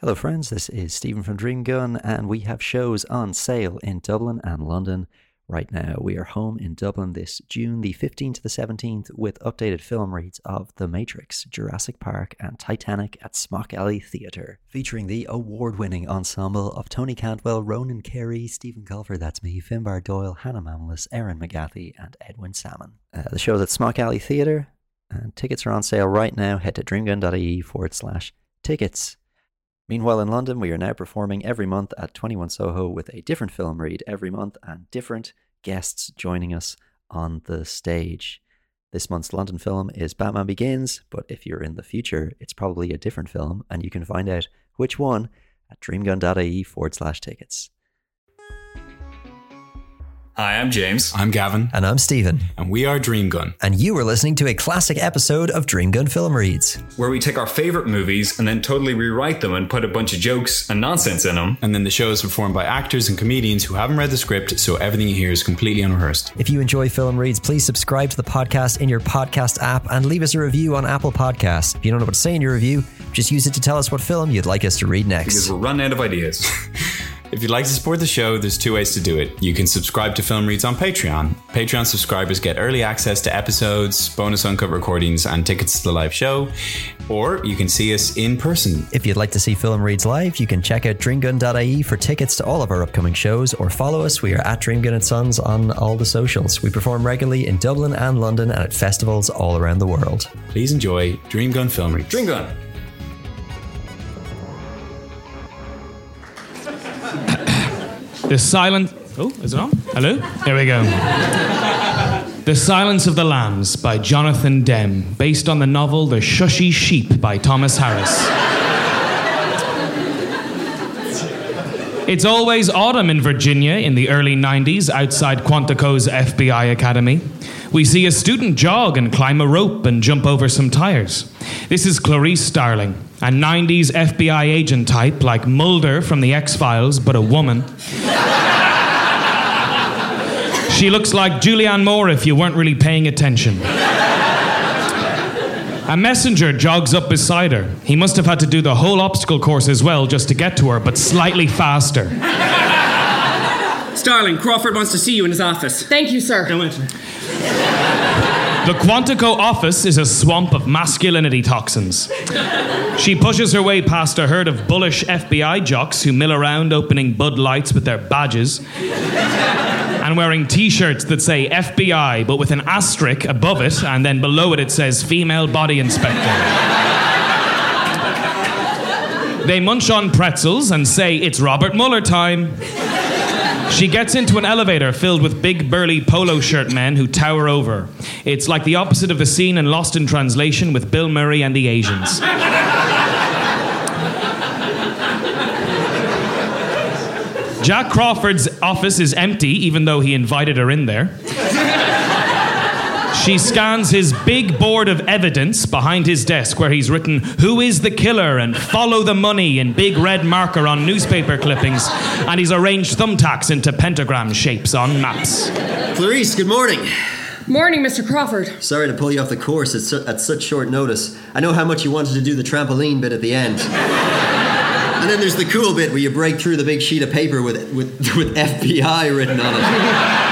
Hello, friends. This is Stephen from Dream Gun, and we have shows on sale in Dublin and London right now. We are home in Dublin this June the 15th to the 17th with updated film reads of The Matrix, Jurassic Park, and Titanic at Smock Alley Theatre, featuring the award winning ensemble of Tony Cantwell, Ronan Carey, Stephen Colfer, that's me, Finbar Doyle, Hannah Mamalis, Erin McGathy, and Edwin Salmon. Uh, the show's at Smock Alley Theatre, and tickets are on sale right now. Head to dreamgun.ie forward slash tickets. Meanwhile, in London, we are now performing every month at 21 Soho with a different film read every month and different guests joining us on the stage. This month's London film is Batman Begins, but if you're in the future, it's probably a different film, and you can find out which one at dreamgun.ie forward slash tickets. Hi, I'm James. I'm Gavin, And I'm Stephen. and we are Dream Gun. And you are listening to a classic episode of Dream Gun Film Reads. Where we take our favorite movies and then totally rewrite them and put a bunch of jokes and nonsense in them. And then the show is performed by actors and comedians who haven't read the script, so everything you hear is completely unrehearsed. If you enjoy Film Reads, please subscribe to the podcast in your podcast app and leave us a review on Apple Podcasts. If you don't know what to say in your review, just use it to tell us what film you'd like us to read Because next. we're running out of ideas. If you'd like to support the show, there's two ways to do it. You can subscribe to Film Reads on Patreon. Patreon subscribers get early access to episodes, bonus uncut recordings, and tickets to the live show. Or you can see us in person. If you'd like to see Film Reads live, you can check out dreamgun.ie for tickets to all of our upcoming shows or follow us. We are at Dreamgun and Sons on all the socials. We perform regularly in Dublin and London and at festivals all around the world. Please enjoy Dreamgun Film Reads. Dream The silent. Oh, is it on? Hello? Here we go. the Silence of the Lambs by Jonathan Demme, based on the novel The Shushy Sheep by Thomas Harris. It's always autumn in Virginia in the early 90s outside Quantico's FBI Academy. We see a student jog and climb a rope and jump over some tires. This is Clarice Starling, a 90s FBI agent type like Mulder from The X Files, but a woman. She looks like Julianne Moore if you weren't really paying attention. A messenger jogs up beside her. He must have had to do the whole obstacle course as well just to get to her, but slightly faster. Starling, Crawford wants to see you in his office. Thank you, sir. Don't mention it. The Quantico office is a swamp of masculinity toxins. She pushes her way past a herd of bullish FBI jocks who mill around opening Bud Lights with their badges and wearing t shirts that say FBI but with an asterisk above it, and then below it it says Female Body Inspector. They munch on pretzels and say it's Robert Mueller time. She gets into an elevator filled with big burly polo shirt men who tower over. It's like the opposite of the scene in Lost in Translation with Bill Murray and the Asians. Jack Crawford's office is empty, even though he invited her in there. She scans his big board of evidence behind his desk where he's written, Who is the killer? and Follow the money in big red marker on newspaper clippings. And he's arranged thumbtacks into pentagram shapes on maps. Clarice, good morning. Morning, Mr. Crawford. Sorry to pull you off the course at, su- at such short notice. I know how much you wanted to do the trampoline bit at the end. and then there's the cool bit where you break through the big sheet of paper with, with, with FBI written on it.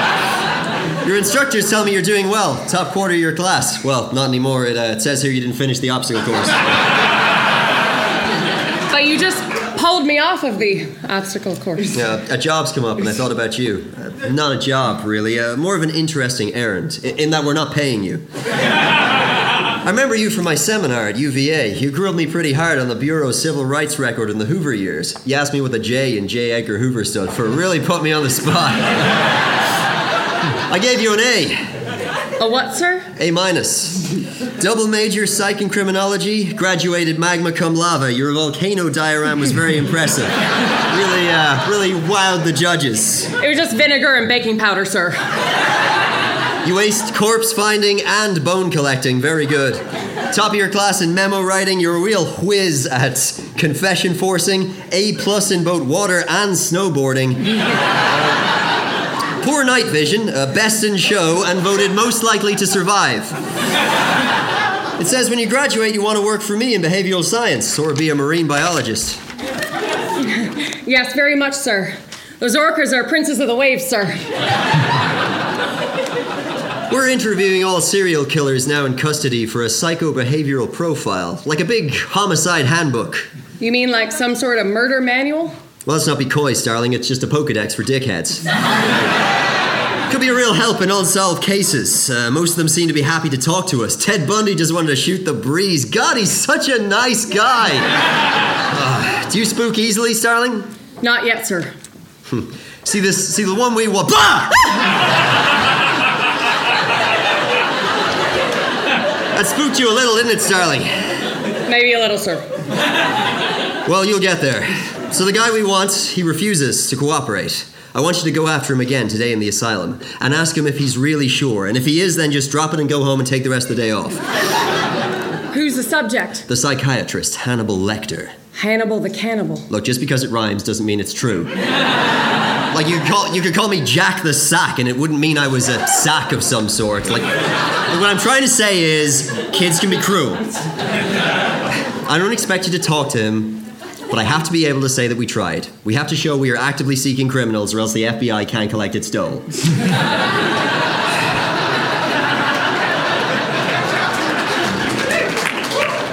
Your instructors tell me you're doing well. Top quarter of your class. Well, not anymore. It, uh, it says here you didn't finish the obstacle course. But you just pulled me off of the obstacle course. Yeah, a job's come up, and I thought about you. Uh, not a job, really. Uh, more of an interesting errand, in, in that we're not paying you. I remember you from my seminar at UVA. You grilled me pretty hard on the Bureau's civil rights record in the Hoover years. You asked me what the J in J. Edgar Hoover stood for. Really put me on the spot. I gave you an A. A what, sir? A minus. Double major psych and criminology, graduated magma cum lava. Your volcano diorama was very impressive. Really, uh, really wowed the judges. It was just vinegar and baking powder, sir. You aced corpse finding and bone collecting. Very good. Top of your class in memo writing. You're a real whiz at confession forcing. A plus in both water and snowboarding. Poor night vision, uh, best in show, and voted most likely to survive. It says when you graduate, you want to work for me in behavioral science or be a marine biologist. Yes, very much, sir. Those orcas are princes of the waves, sir. We're interviewing all serial killers now in custody for a psychobehavioral profile, like a big homicide handbook. You mean like some sort of murder manual? Well, let's not be coy, Starling. It's just a Pokedex for dickheads. Could be a real help in unsolved cases. Uh, most of them seem to be happy to talk to us. Ted Bundy just wanted to shoot the breeze. God, he's such a nice guy. Uh, do you spook easily, Starling? Not yet, sir. See this? See the one we want? Bah! that spooked you a little, didn't it, Starling? Maybe a little, sir. Well, you'll get there. So the guy we want, he refuses to cooperate. I want you to go after him again today in the asylum and ask him if he's really sure. And if he is, then just drop it and go home and take the rest of the day off. Who's the subject? The psychiatrist, Hannibal Lecter. Hannibal the cannibal. Look, just because it rhymes doesn't mean it's true. Like you could call you could call me Jack the Sack, and it wouldn't mean I was a sack of some sort. Like what I'm trying to say is, kids can be cruel. I don't expect you to talk to him, but I have to be able to say that we tried. We have to show we are actively seeking criminals, or else the FBI can't collect its dough.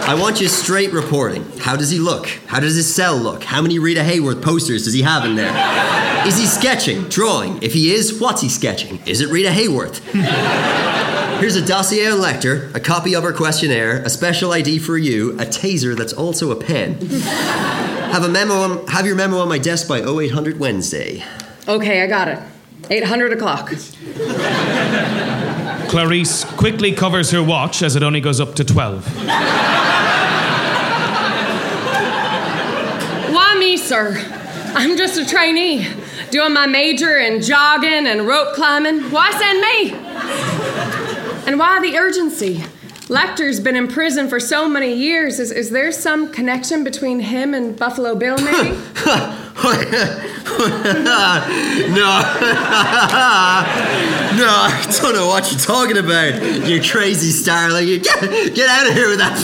I want you straight reporting. How does he look? How does his cell look? How many Rita Hayworth posters does he have in there? Is he sketching, drawing? If he is, what's he sketching? Is it Rita Hayworth? Here's a dossier on Lecter, a copy of her questionnaire, a special ID for you, a taser that's also a pen. Have a memo on, have your memo on my desk by 0800 Wednesday. Okay, I got it. 800 o'clock. Clarice quickly covers her watch as it only goes up to 12. Why me, sir? I'm just a trainee, doing my major in jogging and rope climbing. Why send me? And why the urgency? Lecter's been in prison for so many years. Is, is there some connection between him and Buffalo Bill, maybe? no. no, I don't know what you're talking about. You crazy starling. You get, get out of here with that.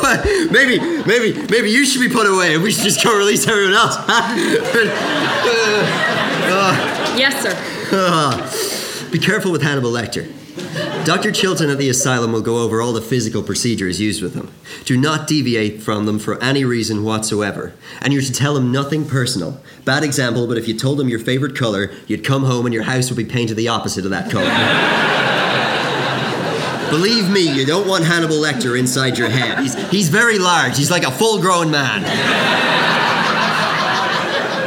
But maybe, maybe, maybe you should be put away and we should just go release everyone else. yes, sir. be careful with Hannibal Lecter. Dr. Chilton at the asylum will go over all the physical procedures used with him. Do not deviate from them for any reason whatsoever. And you're to tell him nothing personal. Bad example, but if you told him your favorite color, you'd come home and your house would be painted the opposite of that color. Believe me, you don't want Hannibal Lecter inside your head. He's, he's very large, he's like a full grown man.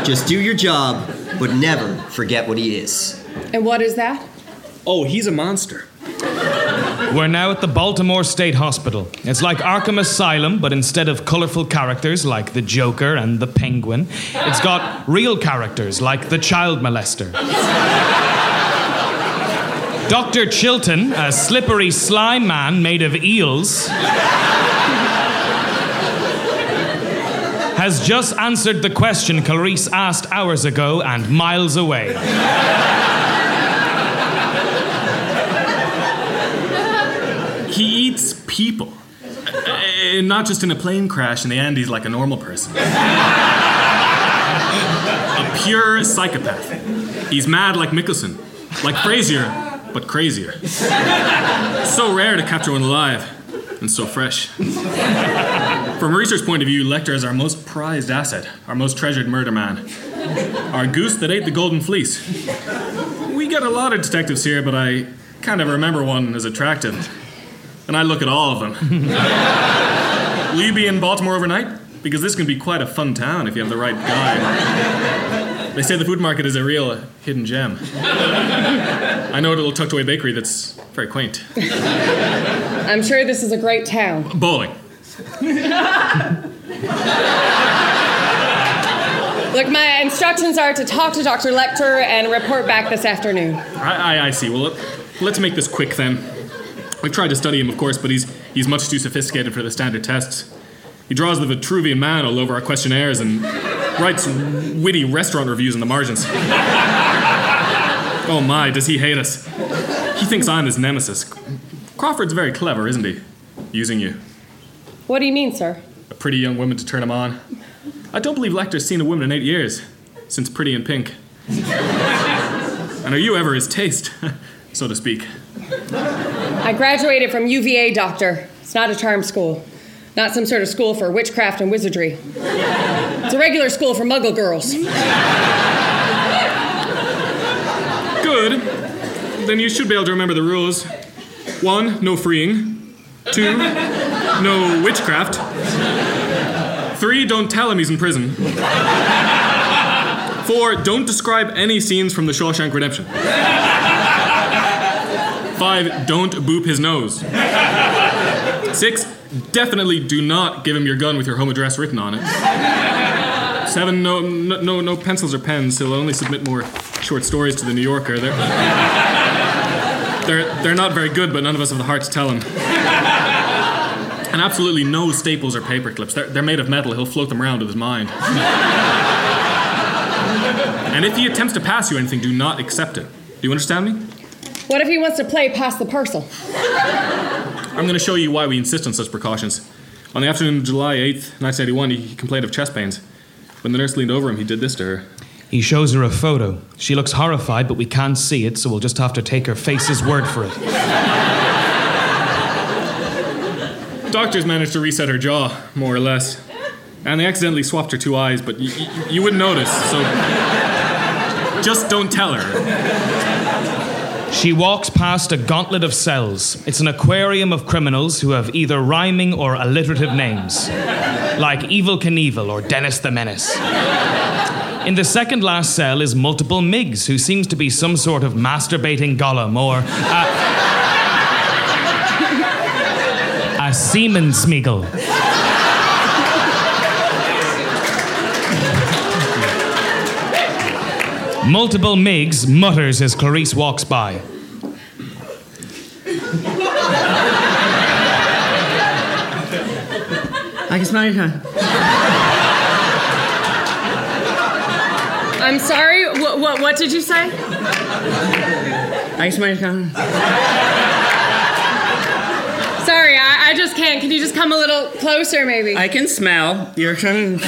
Just do your job, but never forget what he is. And what is that? Oh, he's a monster. We're now at the Baltimore State Hospital. It's like Arkham Asylum, but instead of colourful characters like the Joker and the Penguin, it's got real characters like the child molester. Dr. Chilton, a slippery slime man made of eels, has just answered the question Clarice asked hours ago and miles away. He eats people. Uh, not just in a plane crash in the Andes like a normal person. a pure psychopath. He's mad like Mickelson, like Frazier, but crazier. so rare to capture one alive, and so fresh. From a research point of view, Lecter is our most prized asset, our most treasured murder man. Our goose that ate the golden fleece. We get a lot of detectives here, but I kind of remember one as attractive. And I look at all of them. Will you be in Baltimore overnight? Because this can be quite a fun town if you have the right guide. They say the food market is a real hidden gem. I know a little tucked away bakery that's very quaint. I'm sure this is a great town. Bowling. Look, my instructions are to talk to Dr. Lecter and report back this afternoon. I, I, I see. Well, let, let's make this quick then. We've tried to study him, of course, but he's, he's much too sophisticated for the standard tests. He draws the Vitruvian man all over our questionnaires and writes witty restaurant reviews in the margins. oh my, does he hate us? He thinks I'm his nemesis. Crawford's very clever, isn't he? Using you. What do you mean, sir? A pretty young woman to turn him on. I don't believe Lecter's seen a woman in eight years, since Pretty in Pink. and are you ever his taste, so to speak? I graduated from UVA, Doctor. It's not a charm school. Not some sort of school for witchcraft and wizardry. It's a regular school for muggle girls. Good. Then you should be able to remember the rules. One, no freeing. Two, no witchcraft. Three, don't tell him he's in prison. Four, don't describe any scenes from the Shawshank Redemption. Five, don't boop his nose. Six, definitely do not give him your gun with your home address written on it. Seven, no, no, no, pencils or pens. He'll only submit more short stories to the New Yorker. They're, they're, they're not very good, but none of us have the heart to tell him. And absolutely no staples or paper clips. They're, they're made of metal. He'll float them around with his mind. and if he attempts to pass you anything, do not accept it. Do you understand me? What if he wants to play past the parcel? I'm going to show you why we insist on such precautions. On the afternoon of July 8th, 1981, he complained of chest pains. When the nurse leaned over him, he did this to her. He shows her a photo. She looks horrified, but we can't see it, so we'll just have to take her face's word for it. Doctors managed to reset her jaw, more or less. And they accidentally swapped her two eyes, but y- y- you wouldn't notice, so. Just don't tell her. She walks past a gauntlet of cells. It's an aquarium of criminals who have either rhyming or alliterative names, like Evel Knievel or Dennis the Menace. In the second last cell is multiple Miggs, who seems to be some sort of masturbating golem or a, a semen Multiple Miggs mutters as Clarice walks by. I can smell your tongue. I'm sorry, what, what, what did you say? I can smell your tongue. Sorry, I, I just can't. Can you just come a little closer, maybe? I can smell your tongue.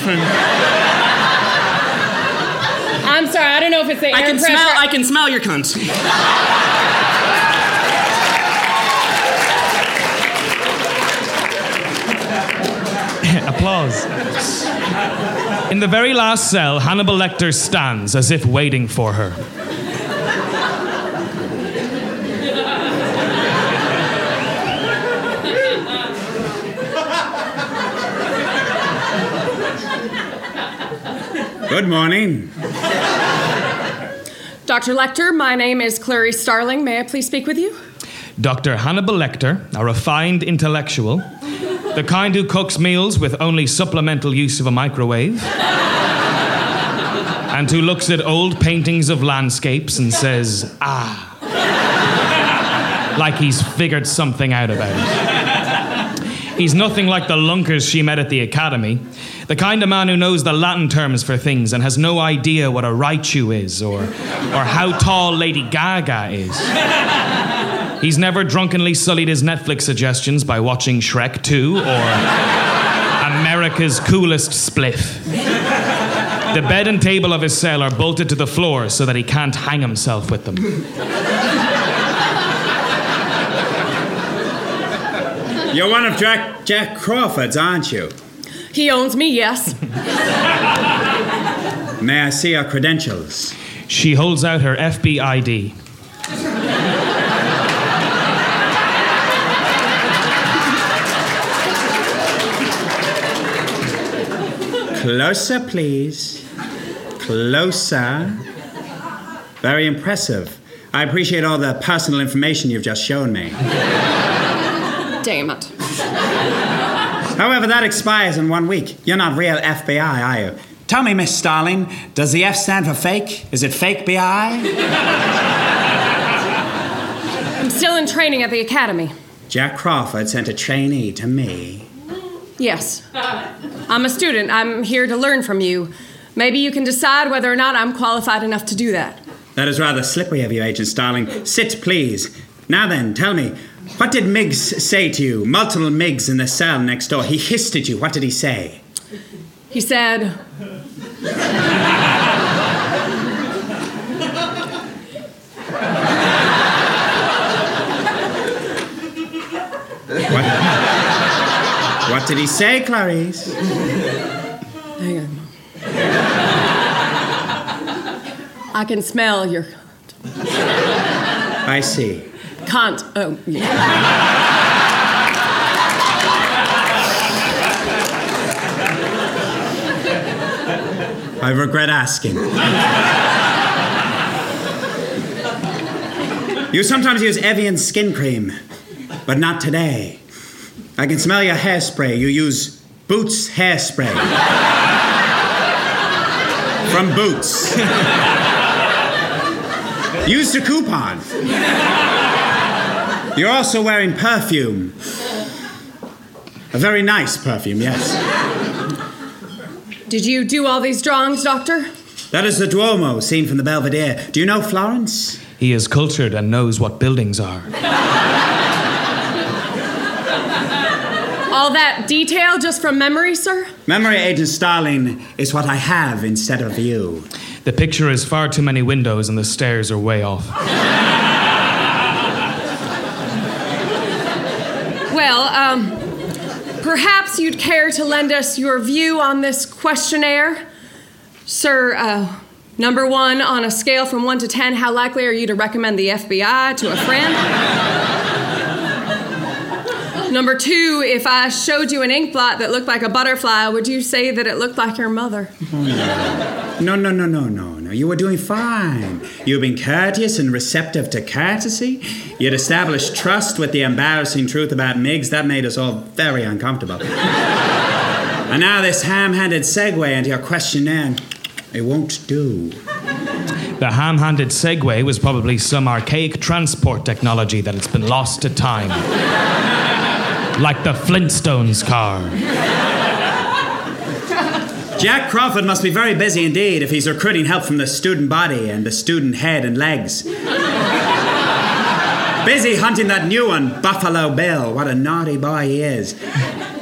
I'm sorry, I don't know if it's the I air can pressure. smell. I can smell your cunt. Applause. In the very last cell, Hannibal Lecter stands as if waiting for her. Good morning. Dr. Lecter, my name is Clarice Starling. May I please speak with you? Dr. Hannibal Lecter, a refined intellectual, the kind who cooks meals with only supplemental use of a microwave, and who looks at old paintings of landscapes and says, ah, like he's figured something out about it. He's nothing like the lunkers she met at the academy. The kind of man who knows the Latin terms for things and has no idea what a raichu is or, or how tall Lady Gaga is. He's never drunkenly sullied his Netflix suggestions by watching Shrek 2 or America's Coolest Spliff. The bed and table of his cell are bolted to the floor so that he can't hang himself with them. You're one of Jack Jack Crawford's, aren't you? He owns me, yes. May I see your credentials? She holds out her FBID. Closer, please. Closer. Very impressive. I appreciate all the personal information you've just shown me. Damn it. However, that expires in one week. You're not real FBI, are you? Tell me, Miss Starling, does the F stand for fake? Is it fake BI? I'm still in training at the academy. Jack Crawford sent a trainee to me. Yes. I'm a student. I'm here to learn from you. Maybe you can decide whether or not I'm qualified enough to do that. That is rather slippery of you, Agent Starling. Sit, please. Now then, tell me, what did Miggs say to you? Multiple Miggs in the cell next door. He hissed at you. What did he say? He said, What, what did he say, Clarice? Hang on. I can smell your I see. Cunt. Oh, yeah. I regret asking. you sometimes use Evian skin cream, but not today. I can smell your hairspray. You use Boots hairspray. From Boots. Use the coupon. You're also wearing perfume. A very nice perfume, yes. Did you do all these drawings, Doctor? That is the Duomo, seen from the Belvedere. Do you know Florence? He is cultured and knows what buildings are. All that detail just from memory, sir? Memory Agent Starling is what I have instead of you. The picture is far too many windows and the stairs are way off. Well, um, perhaps you'd care to lend us your view on this questionnaire. Sir, uh, number one, on a scale from one to ten, how likely are you to recommend the FBI to a friend? Number two, if I showed you an ink blot that looked like a butterfly, would you say that it looked like your mother? No, no, no, no, no, no. You were doing fine. You've been courteous and receptive to courtesy. You'd established trust with the embarrassing truth about Miggs. That made us all very uncomfortable. and now this ham handed segue into your questionnaire. It won't do. The ham handed Segway was probably some archaic transport technology that has been lost to time. like the Flintstones car. Jack Crawford must be very busy indeed if he's recruiting help from the student body and the student head and legs. busy hunting that new one, Buffalo Bill. What a naughty boy he is.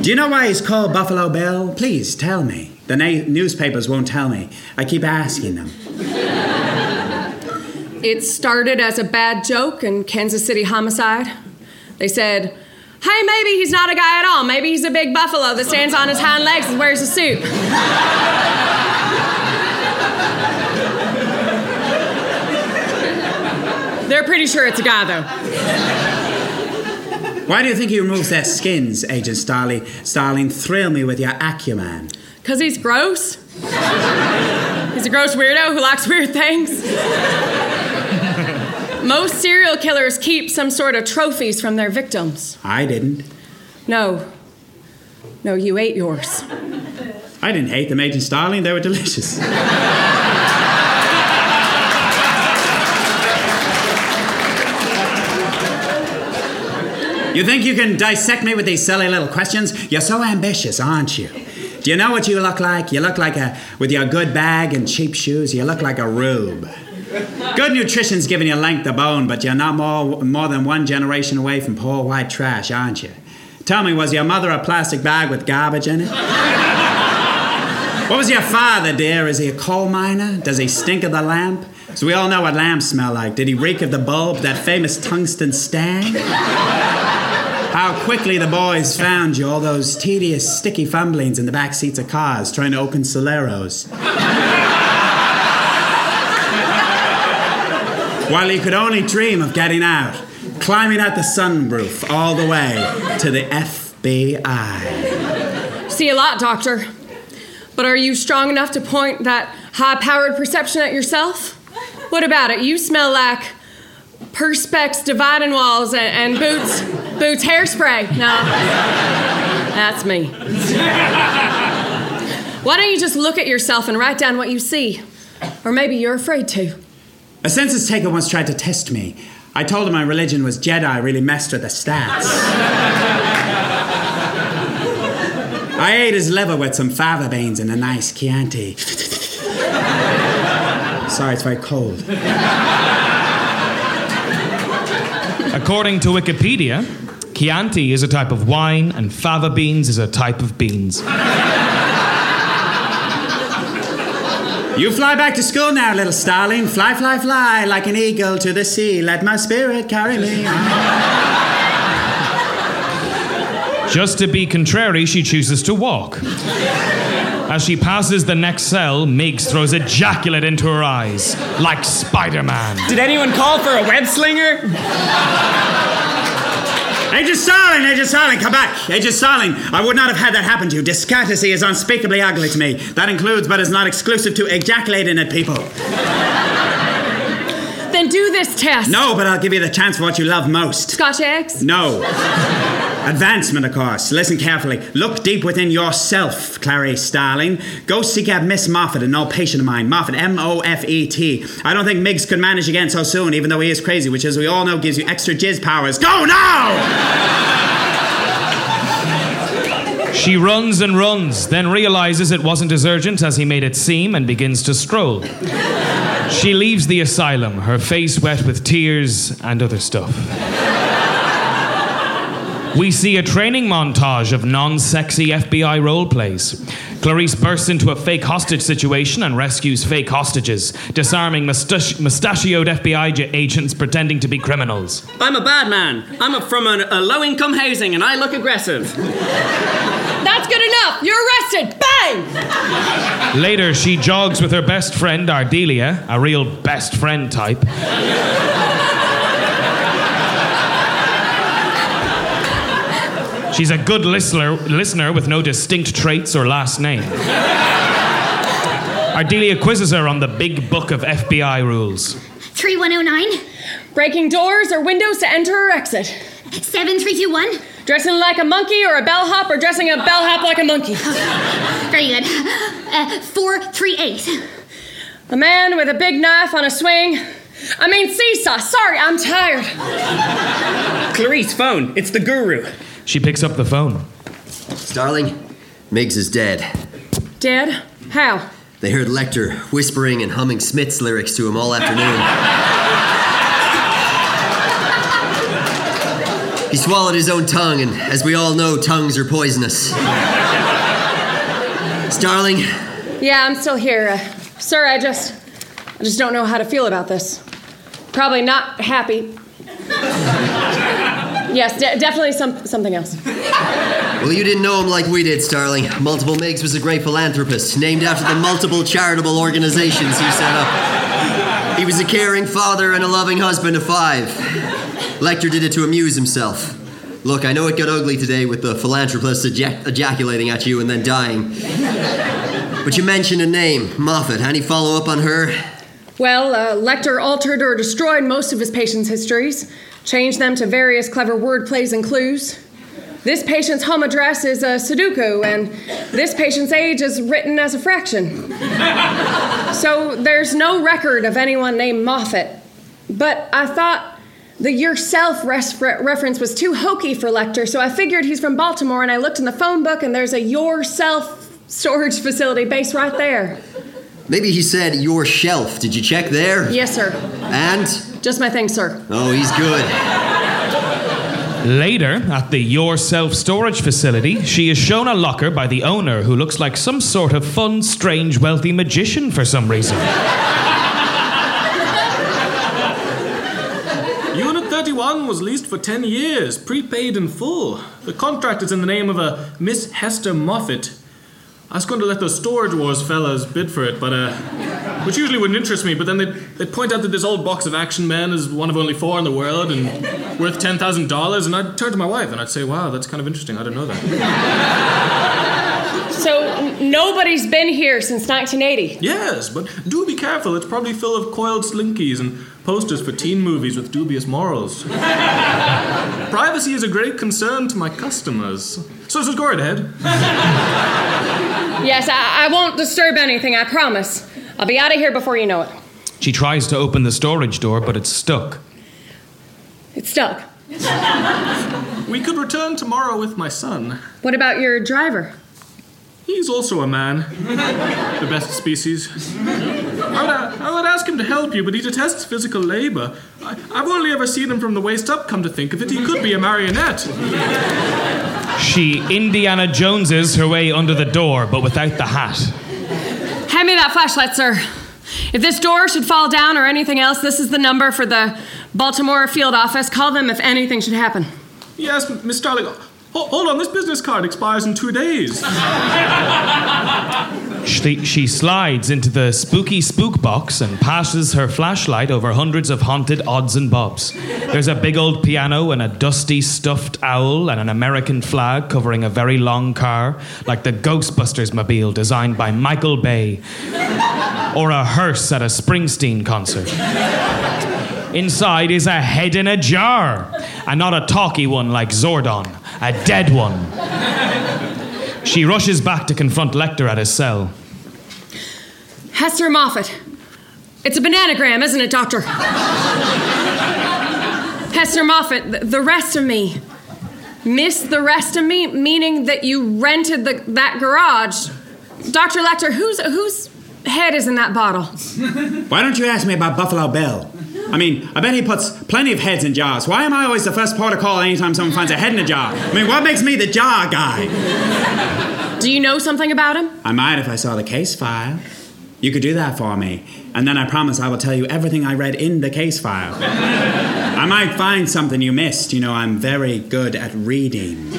Do you know why he's called Buffalo Bill? Please tell me. The na- newspapers won't tell me. I keep asking them. It started as a bad joke in Kansas City homicide. They said, hey, maybe he's not a guy at all. Maybe he's a big buffalo that stands on his hind legs and wears a suit. They're pretty sure it's a guy, though. Why do you think he removes their skins, Agent Starling? Starling, thrill me with your acumen. Because he's gross. He's a gross weirdo who likes weird things. Most serial killers keep some sort of trophies from their victims. I didn't. No. No, you ate yours. I didn't hate them, Agent Starling. They were delicious. You think you can dissect me with these silly little questions? You're so ambitious, aren't you? Do you know what you look like? You look like a, with your good bag and cheap shoes, you look like a rube. Good nutrition's giving you length of bone, but you're not more, more than one generation away from poor white trash, aren't you? Tell me, was your mother a plastic bag with garbage in it? What was your father, dear? Is he a coal miner? Does he stink of the lamp? So we all know what lamps smell like. Did he reek of the bulb, that famous tungsten stand? How quickly the boys found you, all those tedious, sticky fumblings in the back seats of cars trying to open Soleros. While you could only dream of getting out, climbing out the sunroof all the way to the FBI. See a lot, Doctor. But are you strong enough to point that high powered perception at yourself? What about it? You smell like Perspex dividing walls and, and Boots Boots hairspray. No, that's me. Why don't you just look at yourself and write down what you see? Or maybe you're afraid to. A census taker once tried to test me. I told him my religion was Jedi, really messed with the stats. I ate his liver with some fava beans and a nice Chianti. Sorry, it's very cold. According to Wikipedia, Chianti is a type of wine and fava beans is a type of beans. You fly back to school now, little starling. Fly, fly, fly like an eagle to the sea. Let my spirit carry me. Just to be contrary, she chooses to walk. As she passes the next cell, Miggs throws ejaculate into her eyes, like Spider Man. Did anyone call for a web slinger? Agent Starling, Agent Starling, come back. Agent Starling, I would not have had that happen to you. Discourtesy is unspeakably ugly to me. That includes, but is not exclusive to, ejaculating at people. Then do this test. No, but I'll give you the chance for what you love most. Scotch eggs? No. Advancement, of course. Listen carefully. Look deep within yourself, Clarice Starling. Go seek out Miss Moffat, an old patient of mine. Moffat, M O F E T. I don't think Miggs could manage again so soon, even though he is crazy, which, as we all know, gives you extra jizz powers. Go now! She runs and runs, then realizes it wasn't as urgent as he made it seem and begins to stroll. She leaves the asylum, her face wet with tears and other stuff. We see a training montage of non sexy FBI role plays. Clarice bursts into a fake hostage situation and rescues fake hostages, disarming mustach- mustachioed FBI agents pretending to be criminals. I'm a bad man. I'm a, from an, a low income housing and I look aggressive. That's good enough. You're arrested. Bang! Later, she jogs with her best friend, Ardelia, a real best friend type. She's a good listener, listener with no distinct traits or last name. Ardelia quizzes her on the big book of FBI rules. 3109. Breaking doors or windows to enter or exit. 7321. Dressing like a monkey or a bellhop or dressing a bellhop like a monkey. Very good. Uh, 438. A man with a big knife on a swing. I mean, seesaw. Sorry, I'm tired. Clarice, phone. It's the guru. She picks up the phone. Starling, Miggs is dead. Dead? How? They heard Lecter whispering and humming Smith's lyrics to him all afternoon. He swallowed his own tongue, and as we all know, tongues are poisonous. Starling, Yeah, I'm still here. Uh, sir, I just. I just don't know how to feel about this. Probably not happy. yes, de- definitely some, something else. well, you didn't know him like we did, Starling. Multiple Miggs was a great philanthropist, named after the multiple charitable organizations he set up. He was a caring father and a loving husband of five. Lecter did it to amuse himself. Look, I know it got ugly today with the philanthropist ejac- ejaculating at you and then dying. But you mentioned a name, Moffat. Any follow up on her? Well, uh, Lecter altered or destroyed most of his patients' histories, changed them to various clever word plays and clues. This patient's home address is a Sudoku, and this patient's age is written as a fraction. so there's no record of anyone named Moffat. But I thought the yourself res- reference was too hokey for Lecter, so I figured he's from Baltimore, and I looked in the phone book, and there's a yourself storage facility base right there. Maybe he said your shelf. Did you check there? Yes, sir. And? Just my thing, sir. Oh, he's good. Later, at the Yourself storage facility, she is shown a locker by the owner who looks like some sort of fun, strange, wealthy magician for some reason. 31 was leased for 10 years, prepaid in full. The contract is in the name of a Miss Hester Moffat. I was going to let those Storage Wars fellas bid for it, but uh, which usually wouldn't interest me. But then they'd, they'd point out that this old box of Action Men is one of only four in the world and worth ten thousand dollars. And I'd turn to my wife and I'd say, "Wow, that's kind of interesting. I didn't know that." So nobody's been here since 1980. Yes, but do be careful. It's probably full of coiled slinkies and posters for teen movies with dubious morals. Privacy is a great concern to my customers. So, so go right ahead. Yes, I, I won't disturb anything, I promise. I'll be out of here before you know it. She tries to open the storage door, but it's stuck. It's stuck. We could return tomorrow with my son. What about your driver? He's also a man. the best species. I would, I would ask him to help you, but he detests physical labor. I, I've only ever seen him from the waist up, come to think of it. He could be a marionette. She Indiana Joneses her way under the door, but without the hat. Hand me that flashlight, sir. If this door should fall down or anything else, this is the number for the Baltimore field office. Call them if anything should happen. Yes, Miss Starling. Ho- hold on, this business card expires in two days. She, she slides into the spooky spook box and passes her flashlight over hundreds of haunted odds and bobs. There's a big old piano and a dusty stuffed owl and an American flag covering a very long car, like the Ghostbusters mobile designed by Michael Bay, or a hearse at a Springsteen concert. Inside is a head in a jar, and not a talky one like Zordon, a dead one. She rushes back to confront Lecter at his cell. Hester Moffat. It's a bananagram, isn't it, Doctor? Hester Moffat, th- the rest of me. Miss the rest of me, meaning that you rented the, that garage. Dr. Lecter, whose, whose head is in that bottle? Why don't you ask me about Buffalo Bill? I mean, I bet he puts plenty of heads in jars. Why am I always the first port of call anytime someone finds a head in a jar? I mean, what makes me the jar guy? Do you know something about him? I might if I saw the case file. You could do that for me, and then I promise I will tell you everything I read in the case file. I might find something you missed. You know, I'm very good at reading.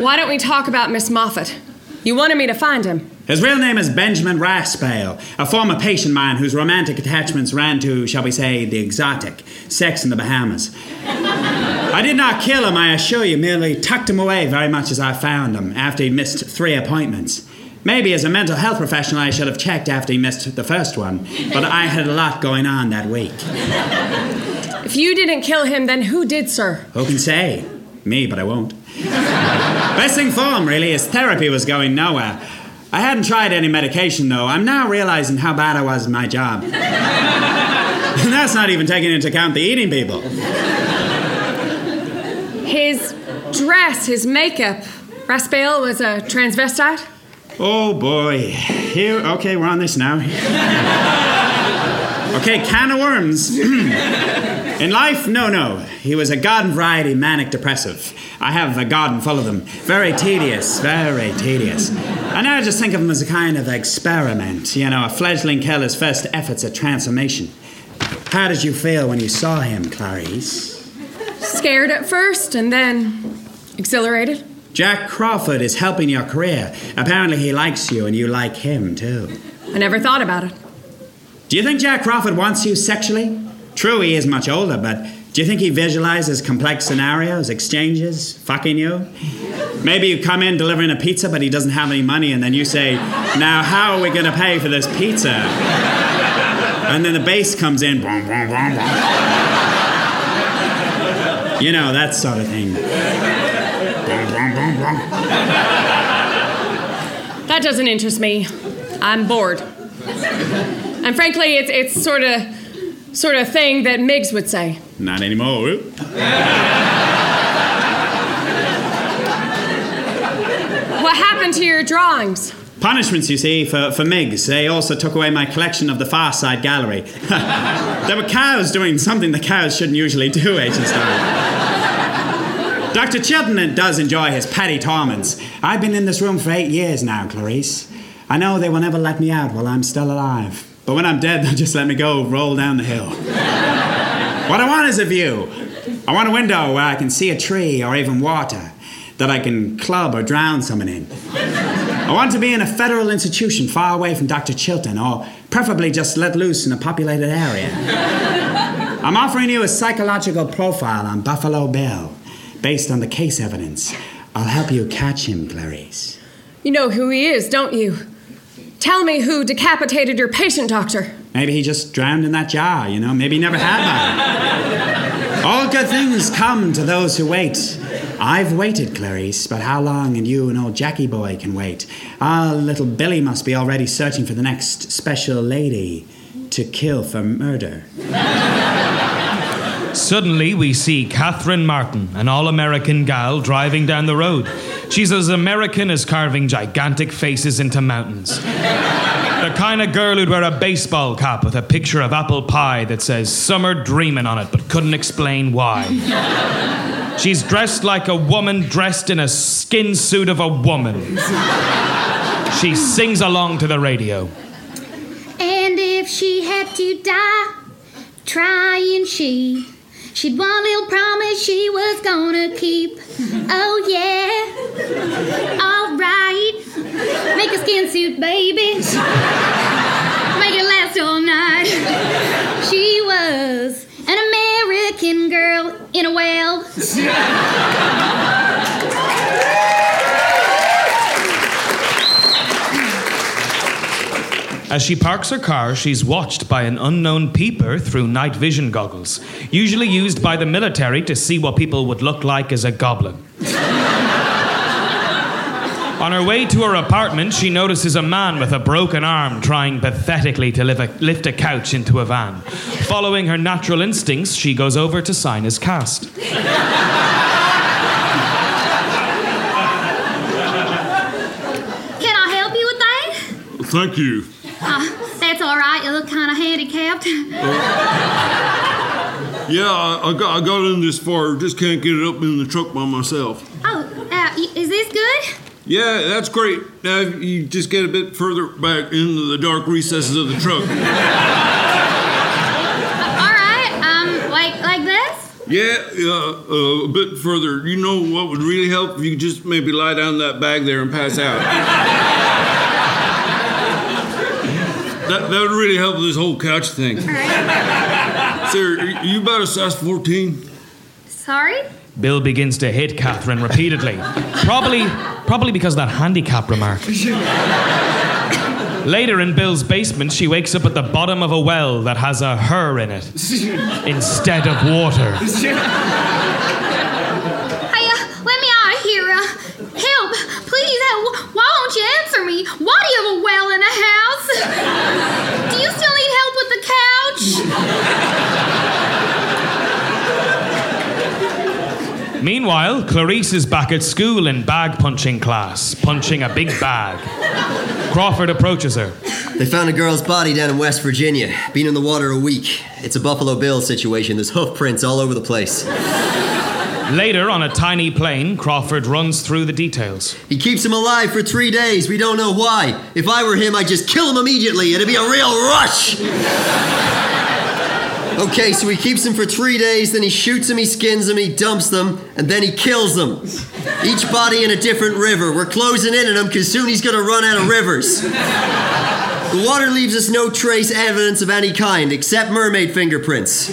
Why don't we talk about Miss Moffat? You wanted me to find him. His real name is Benjamin Raspail, a former patient of mine whose romantic attachments ran to, shall we say, the exotic, sex in the Bahamas. I did not kill him, I assure you, merely tucked him away very much as I found him after he'd missed three appointments. Maybe as a mental health professional, I should have checked after he missed the first one, but I had a lot going on that week. If you didn't kill him, then who did, sir? Who can say? Me, but I won't. Best thing for him, really, is therapy was going nowhere. I hadn't tried any medication, though. I'm now realizing how bad I was in my job. and that's not even taking into account the eating people. His dress, his makeup. Raspail was a transvestite? Oh boy. Here, okay, we're on this now. okay, can of worms. In life, no, no. He was a garden variety manic depressive. I have a garden full of them. Very tedious, very tedious. And I now just think of him as a kind of experiment, you know, a fledgling killer's first efforts at transformation. How did you feel when you saw him, Clarice? Scared at first and then exhilarated. Jack Crawford is helping your career. Apparently, he likes you and you like him, too. I never thought about it. Do you think Jack Crawford wants you sexually? True, he is much older, but do you think he visualizes complex scenarios, exchanges, fucking you? Maybe you come in delivering a pizza, but he doesn't have any money, and then you say, Now, how are we going to pay for this pizza? And then the bass comes in. Boom, boom, boom, boom. You know, that sort of thing. That doesn't interest me. I'm bored. And frankly, it's, it's sort of sort of thing that Miggs would say. Not anymore. What happened to your drawings? Punishments, you see, for, for Miggs. They also took away my collection of the Far Side Gallery. there were cows doing something the cows shouldn't usually do, Agent Starr. Dr. Chilton does enjoy his petty torments. I've been in this room for eight years now, Clarice. I know they will never let me out while I'm still alive. But when I'm dead, they'll just let me go roll down the hill. what I want is a view. I want a window where I can see a tree or even water that I can club or drown someone in. I want to be in a federal institution far away from Dr. Chilton, or preferably just let loose in a populated area. I'm offering you a psychological profile on Buffalo Bill based on the case evidence. I'll help you catch him, Clarice. You know who he is, don't you? Tell me who decapitated your patient, doctor. Maybe he just drowned in that jar, you know? Maybe he never had one. All good things come to those who wait. I've waited, Clarice, but how long and you and old Jackie boy can wait? Our little Billy must be already searching for the next special lady to kill for murder. Suddenly, we see Catherine Martin, an all American gal, driving down the road. She's as American as carving gigantic faces into mountains. The kind of girl who'd wear a baseball cap with a picture of apple pie that says Summer dreaming on it, but couldn't explain why. She's dressed like a woman dressed in a skin suit of a woman. She sings along to the radio. And if she had to die, trying she, she'd one little promise she was gonna keep. Oh yeah, alright. Make a skin suit, baby. Make it last all night. She was an American girl in a well. As she parks her car, she's watched by an unknown peeper through night vision goggles, usually used by the military to see what people would look like as a goblin. On her way to her apartment, she notices a man with a broken arm trying pathetically to lift a, lift a couch into a van. Following her natural instincts, she goes over to sign his cast. Can I help you with that? Thank you. Uh, that's all right. You look kind of handicapped. Yeah, I, I, got, I got in this far. Just can't get it up in the truck by myself. Oh, uh, is this good? Yeah, that's great. Now you just get a bit further back into the dark recesses of the truck. All right. Um, like like this? Yeah, uh, uh, a bit further. You know what would really help if you just maybe lie down in that bag there and pass out. That, that would really help with this whole couch thing. Sir, are you about a size 14? Sorry. Bill begins to hit Catherine repeatedly, probably, probably because of that handicap remark. Later in Bill's basement, she wakes up at the bottom of a well that has a her in it instead of water. Hey, uh, let me out of here. Uh, help, please. Uh, wh- why won't you answer me? Why do you have a well in a house? do you still need help with the couch? Meanwhile, Clarice is back at school in bag punching class, punching a big bag. Crawford approaches her. They found a girl's body down in West Virginia. Been in the water a week. It's a Buffalo Bill situation. There's hoof prints all over the place. Later, on a tiny plane, Crawford runs through the details. He keeps him alive for three days. We don't know why. If I were him, I'd just kill him immediately. It'd be a real rush. Okay, so he keeps him for three days, then he shoots him, he skins him, he dumps them, and then he kills them. Each body in a different river. We're closing in on him because soon he's gonna run out of rivers. The water leaves us no trace evidence of any kind except mermaid fingerprints.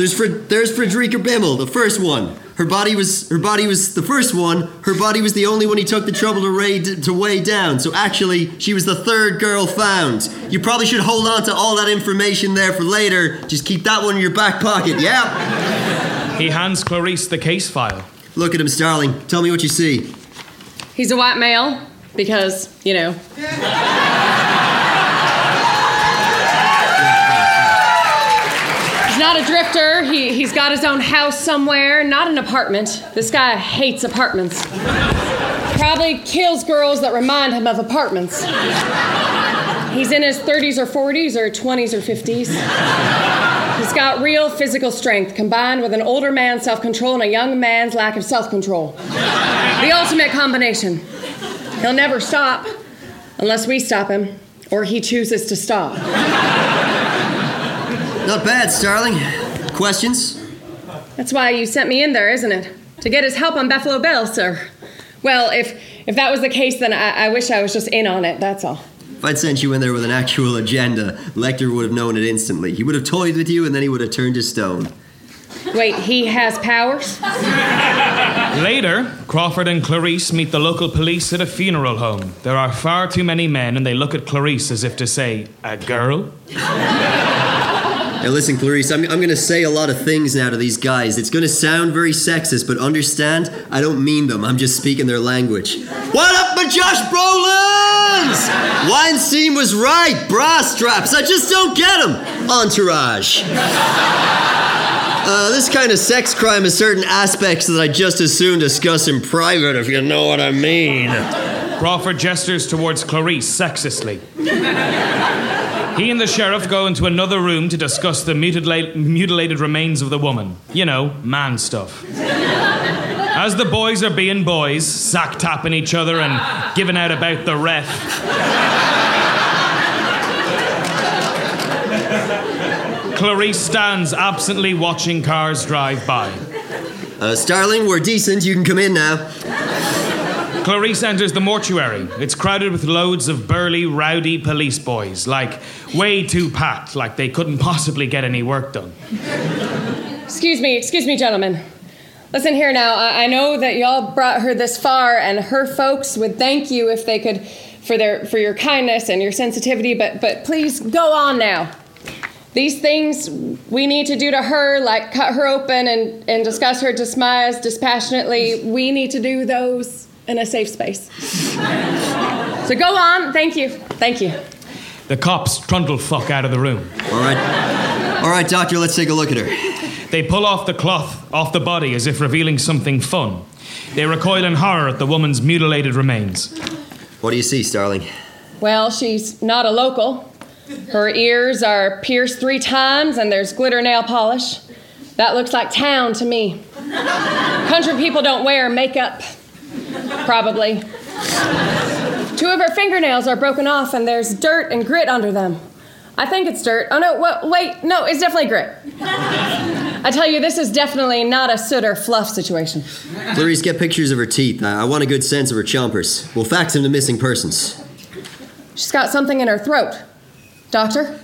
There's Fred- there's Frederica Bimmel, the first one. Her body was her body was the first one. Her body was the only one he took the trouble to, raid, to weigh down. So actually, she was the third girl found. You probably should hold on to all that information there for later. Just keep that one in your back pocket. Yeah. He hands Clarice the case file. Look at him, Starling. Tell me what you see. He's a white male because, you know. A drifter. He, he's got his own house somewhere, not an apartment. This guy hates apartments. Probably kills girls that remind him of apartments. He's in his 30s or 40s or 20s or 50s. He's got real physical strength combined with an older man's self control and a young man's lack of self control. The ultimate combination. He'll never stop unless we stop him or he chooses to stop. Not bad, Starling. Questions? That's why you sent me in there, isn't it? To get his help on Buffalo Bill, sir. Well, if if that was the case, then I, I wish I was just in on it. That's all. If I'd sent you in there with an actual agenda, Lecter would have known it instantly. He would have toyed with you and then he would have turned to stone. Wait, he has powers? Later, Crawford and Clarice meet the local police at a funeral home. There are far too many men, and they look at Clarice as if to say, A girl? Now, listen, Clarice, I'm, I'm going to say a lot of things now to these guys. It's going to sound very sexist, but understand, I don't mean them. I'm just speaking their language. What up, my Josh Brolins? Weinstein was right. Bra straps. I just don't get them. Entourage. Uh, this kind of sex crime has certain aspects that I just as soon discuss in private, if you know what I mean. Crawford gestures towards Clarice sexistly. He and the sheriff go into another room to discuss the mutila- mutilated remains of the woman. You know, man stuff. As the boys are being boys, sack tapping each other and giving out about the ref. Clarice stands absently watching cars drive by. Uh, Starling, we're decent. You can come in now. Clarice enters the mortuary. It's crowded with loads of burly, rowdy police boys, like way too packed, like they couldn't possibly get any work done. Excuse me, excuse me, gentlemen. Listen here now. I, I know that y'all brought her this far, and her folks would thank you if they could for their for your kindness and your sensitivity. But but please go on now. These things we need to do to her, like cut her open and, and discuss her demise dispassionately, we need to do those in a safe space. so go on. Thank you. Thank you. The cops trundle fuck out of the room. All right. All right, doctor, let's take a look at her. They pull off the cloth off the body as if revealing something fun. They recoil in horror at the woman's mutilated remains. What do you see, Starling? Well, she's not a local. Her ears are pierced three times and there's glitter nail polish. That looks like town to me. Country people don't wear makeup. Probably. Two of her fingernails are broken off and there's dirt and grit under them. I think it's dirt. Oh no, wa- wait, no, it's definitely grit. I tell you, this is definitely not a soot or fluff situation. Clarice, get pictures of her teeth. I I want a good sense of her chompers. We'll fax them to missing persons. She's got something in her throat. Doctor?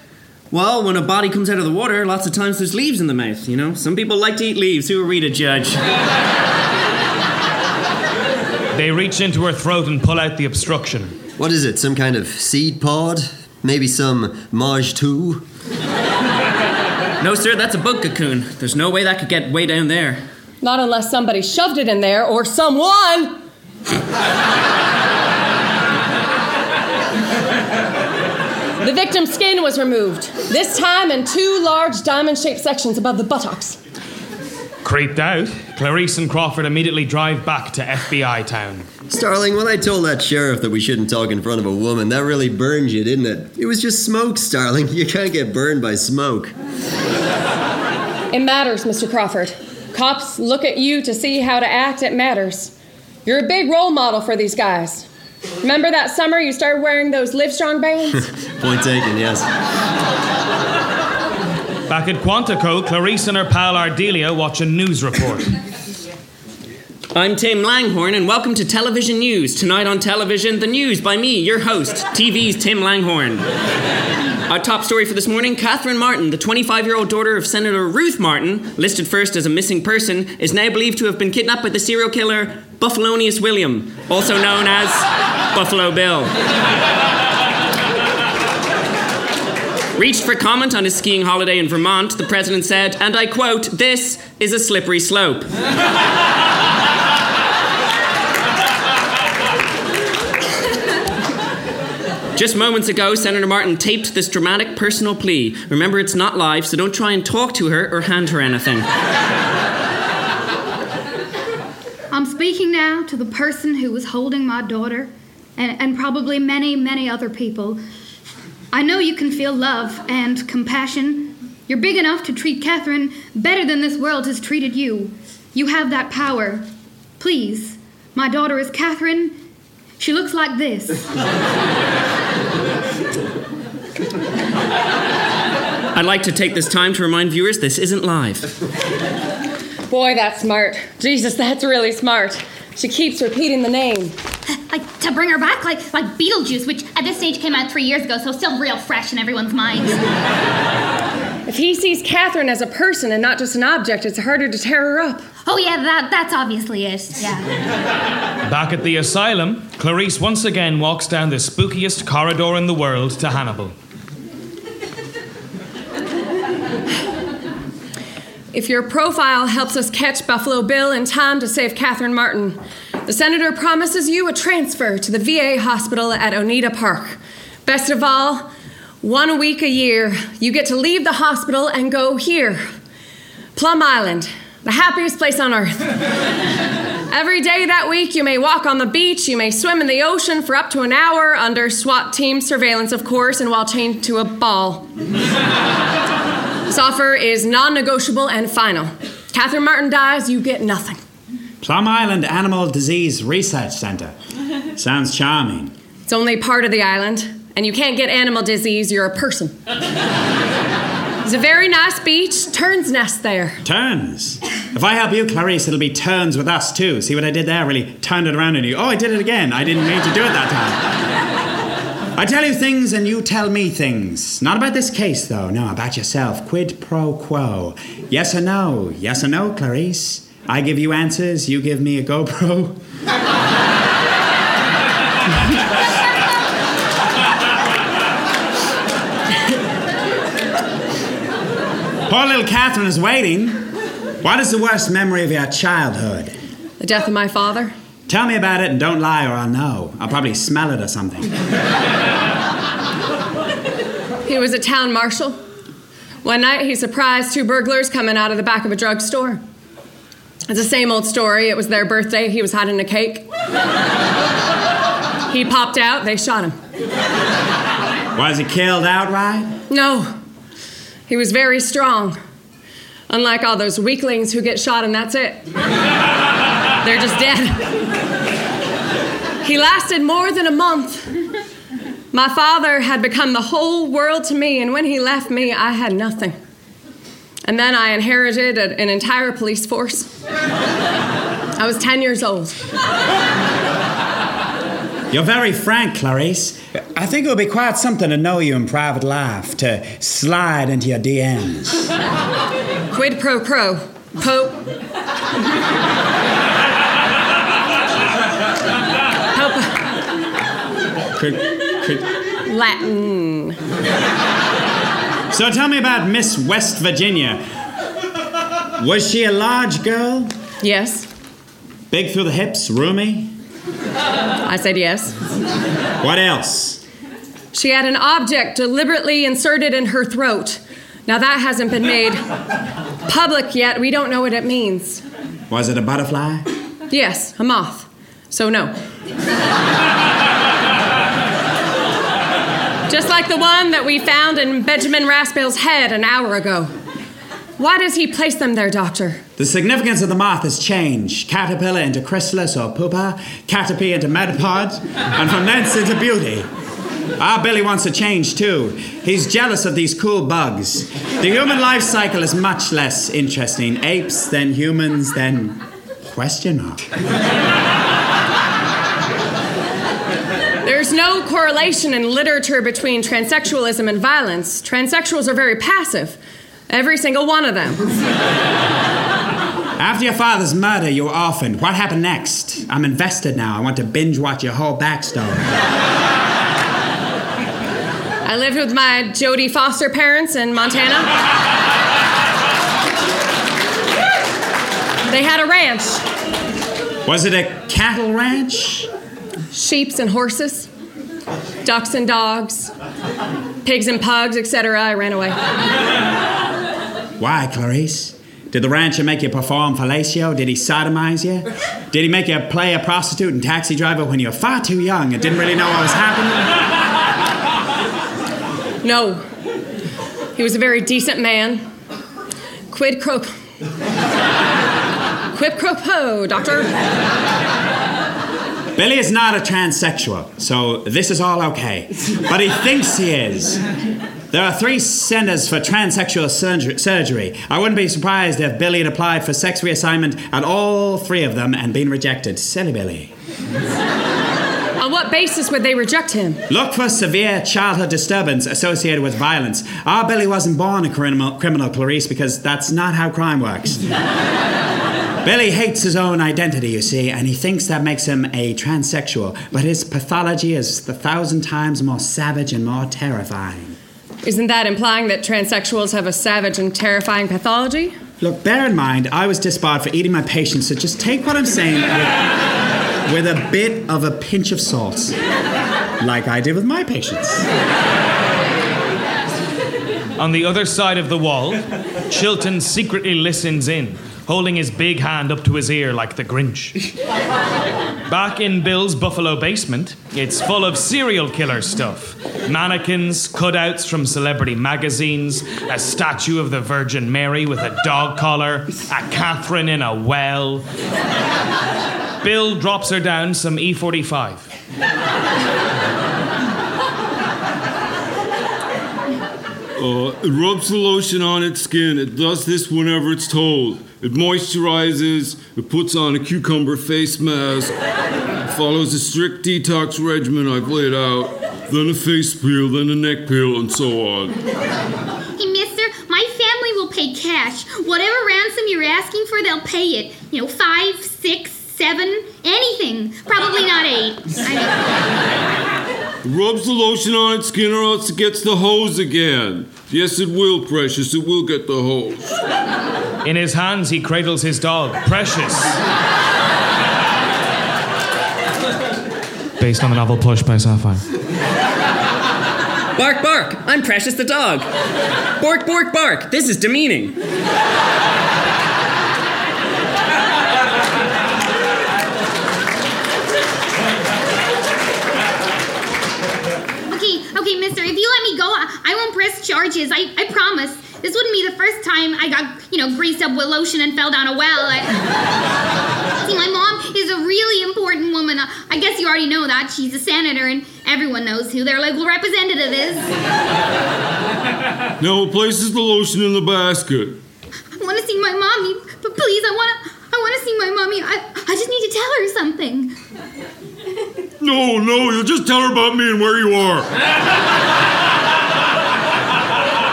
Well, when a body comes out of the water, lots of times there's leaves in the mouth, you know? Some people like to eat leaves. Who are we to judge? They reach into her throat and pull out the obstruction. What is it? Some kind of seed pod? Maybe some Maj 2? no, sir, that's a bug cocoon. There's no way that could get way down there. Not unless somebody shoved it in there or someone. the victim's skin was removed, this time in two large diamond shaped sections above the buttocks. Creeped out, Clarice and Crawford immediately drive back to FBI town. Starling, when I told that sheriff that we shouldn't talk in front of a woman, that really burned you, didn't it? It was just smoke, Starling. You can't get burned by smoke. It matters, Mr. Crawford. Cops look at you to see how to act, it matters. You're a big role model for these guys. Remember that summer you started wearing those Livestrong bands? Point taken, yes. Back at Quantico, Clarice and her pal Ardelia watch a news report. I'm Tim Langhorn, and welcome to Television News. Tonight on television, the news by me, your host, TV's Tim Langhorn. Our top story for this morning Catherine Martin, the 25 year old daughter of Senator Ruth Martin, listed first as a missing person, is now believed to have been kidnapped by the serial killer Buffalonius William, also known as Buffalo Bill. Reached for comment on his skiing holiday in Vermont, the president said, and I quote, This is a slippery slope. Just moments ago, Senator Martin taped this dramatic personal plea. Remember, it's not live, so don't try and talk to her or hand her anything. I'm speaking now to the person who was holding my daughter, and, and probably many, many other people. I know you can feel love and compassion. You're big enough to treat Catherine better than this world has treated you. You have that power. Please, my daughter is Catherine. She looks like this. I'd like to take this time to remind viewers this isn't live. Boy, that's smart. Jesus, that's really smart. She keeps repeating the name. Like to bring her back, like like Beetlejuice, which at this stage came out three years ago, so still real fresh in everyone's minds. If he sees Catherine as a person and not just an object, it's harder to tear her up. Oh yeah, that that's obviously it. Yeah. Back at the asylum, Clarice once again walks down the spookiest corridor in the world to Hannibal. If your profile helps us catch Buffalo Bill in time to save Catherine Martin, the senator promises you a transfer to the VA hospital at Oneida Park. Best of all, one week a year, you get to leave the hospital and go here Plum Island, the happiest place on earth. Every day that week, you may walk on the beach, you may swim in the ocean for up to an hour under SWAT team surveillance, of course, and while chained to a ball. This offer is non negotiable and final. Catherine Martin dies, you get nothing. Plum Island Animal Disease Research Center. Sounds charming. It's only part of the island, and you can't get animal disease, you're a person. It's a very nice beach, Terns Nest there. Turns. If I help you, Clarice, it'll be turns with us too. See what I did there? Really turned it around on you. Oh, I did it again. I didn't mean to do it that time. I tell you things and you tell me things. Not about this case, though. No, about yourself. Quid pro quo. Yes or no? Yes or no, Clarice? I give you answers, you give me a GoPro. Poor little Catherine is waiting. What is the worst memory of your childhood? The death of my father. Tell me about it and don't lie or I'll know. I'll probably smell it or something. He was a town marshal. One night he surprised two burglars coming out of the back of a drugstore. It's the same old story. It was their birthday. He was hiding a cake. he popped out. They shot him. Was he killed outright? No. He was very strong. Unlike all those weaklings who get shot and that's it. They're just dead. He lasted more than a month. My father had become the whole world to me, and when he left me, I had nothing. And then I inherited a- an entire police force. I was 10 years old. You're very frank, Clarice. I think it would be quite something to know you in private life, to slide into your DMs. Quid pro quo. Po. Could, could... Latin. So tell me about Miss West Virginia. Was she a large girl? Yes. Big through the hips, roomy? I said yes. What else? She had an object deliberately inserted in her throat. Now, that hasn't been made public yet. We don't know what it means. Was it a butterfly? Yes, a moth. So, no. Just like the one that we found in Benjamin Raspail's head an hour ago. Why does he place them there, Doctor? The significance of the moth has changed. Caterpillar into chrysalis or pupa, caterpie into metapod, and from thence into beauty. Our Billy wants a change too. He's jealous of these cool bugs. The human life cycle is much less interesting. Apes, then humans, then question mark. There's no correlation in literature between transsexualism and violence. Transsexuals are very passive. Every single one of them. After your father's murder, you were orphaned. What happened next? I'm invested now. I want to binge watch your whole backstory. I lived with my Jodie Foster parents in Montana. They had a ranch, Was it a cattle ranch? sheeps and horses, ducks and dogs, pigs and pugs, etc. I ran away. Why, Clarice? Did the rancher make you perform fellatio? Did he sodomize you? Did he make you play a prostitute and taxi driver when you were far too young and didn't really know what was happening? No. He was a very decent man. Quid pro Quid pro quo, doctor. Billy is not a transsexual, so this is all okay. But he thinks he is. There are three centers for transsexual surger- surgery. I wouldn't be surprised if Billy had applied for sex reassignment at all three of them and been rejected. Silly Billy. On what basis would they reject him? Look for severe childhood disturbance associated with violence. Our Billy wasn't born a criminal, criminal Clarice, because that's not how crime works. Billy hates his own identity, you see, and he thinks that makes him a transsexual, but his pathology is a thousand times more savage and more terrifying. Isn't that implying that transsexuals have a savage and terrifying pathology? Look, bear in mind, I was disbarred for eating my patients, so just take what I'm saying with, with a bit of a pinch of salt, like I did with my patients. On the other side of the wall, Chilton secretly listens in, holding his big hand up to his ear like the Grinch. Back in Bill's Buffalo basement, it's full of serial killer stuff mannequins, cutouts from celebrity magazines, a statue of the Virgin Mary with a dog collar, a Catherine in a well. Bill drops her down some E E45. Uh, it rubs the lotion on its skin. It does this whenever it's told. It moisturizes. It puts on a cucumber face mask. Follows a strict detox regimen I've laid out. Then a face peel, then a neck peel, and so on. Hey, mister, my family will pay cash. Whatever ransom you're asking for, they'll pay it. You know, five, six, seven, anything. Probably not eight. I It rubs the lotion on its skin or else it gets the hose again. Yes, it will, Precious. It will get the hose. In his hands, he cradles his dog, Precious. Based on the novel Push by Sapphire. Bark, bark! I'm Precious the dog. Bork, bork, bark! This is demeaning. Okay, mister, if you let me go, I, won't press charges. I, I promise. This wouldn't be the first time I got, you know, greased up with lotion and fell down a well. I... See, my mom is a really important woman. I, guess you already know that. She's a senator, and everyone knows who their local representative is. Now places the lotion in the basket. I want to see my mommy, but please, I want to. I want to see my mommy. I, I just need to tell her something. No, no, you'll just tell her about me and where you are.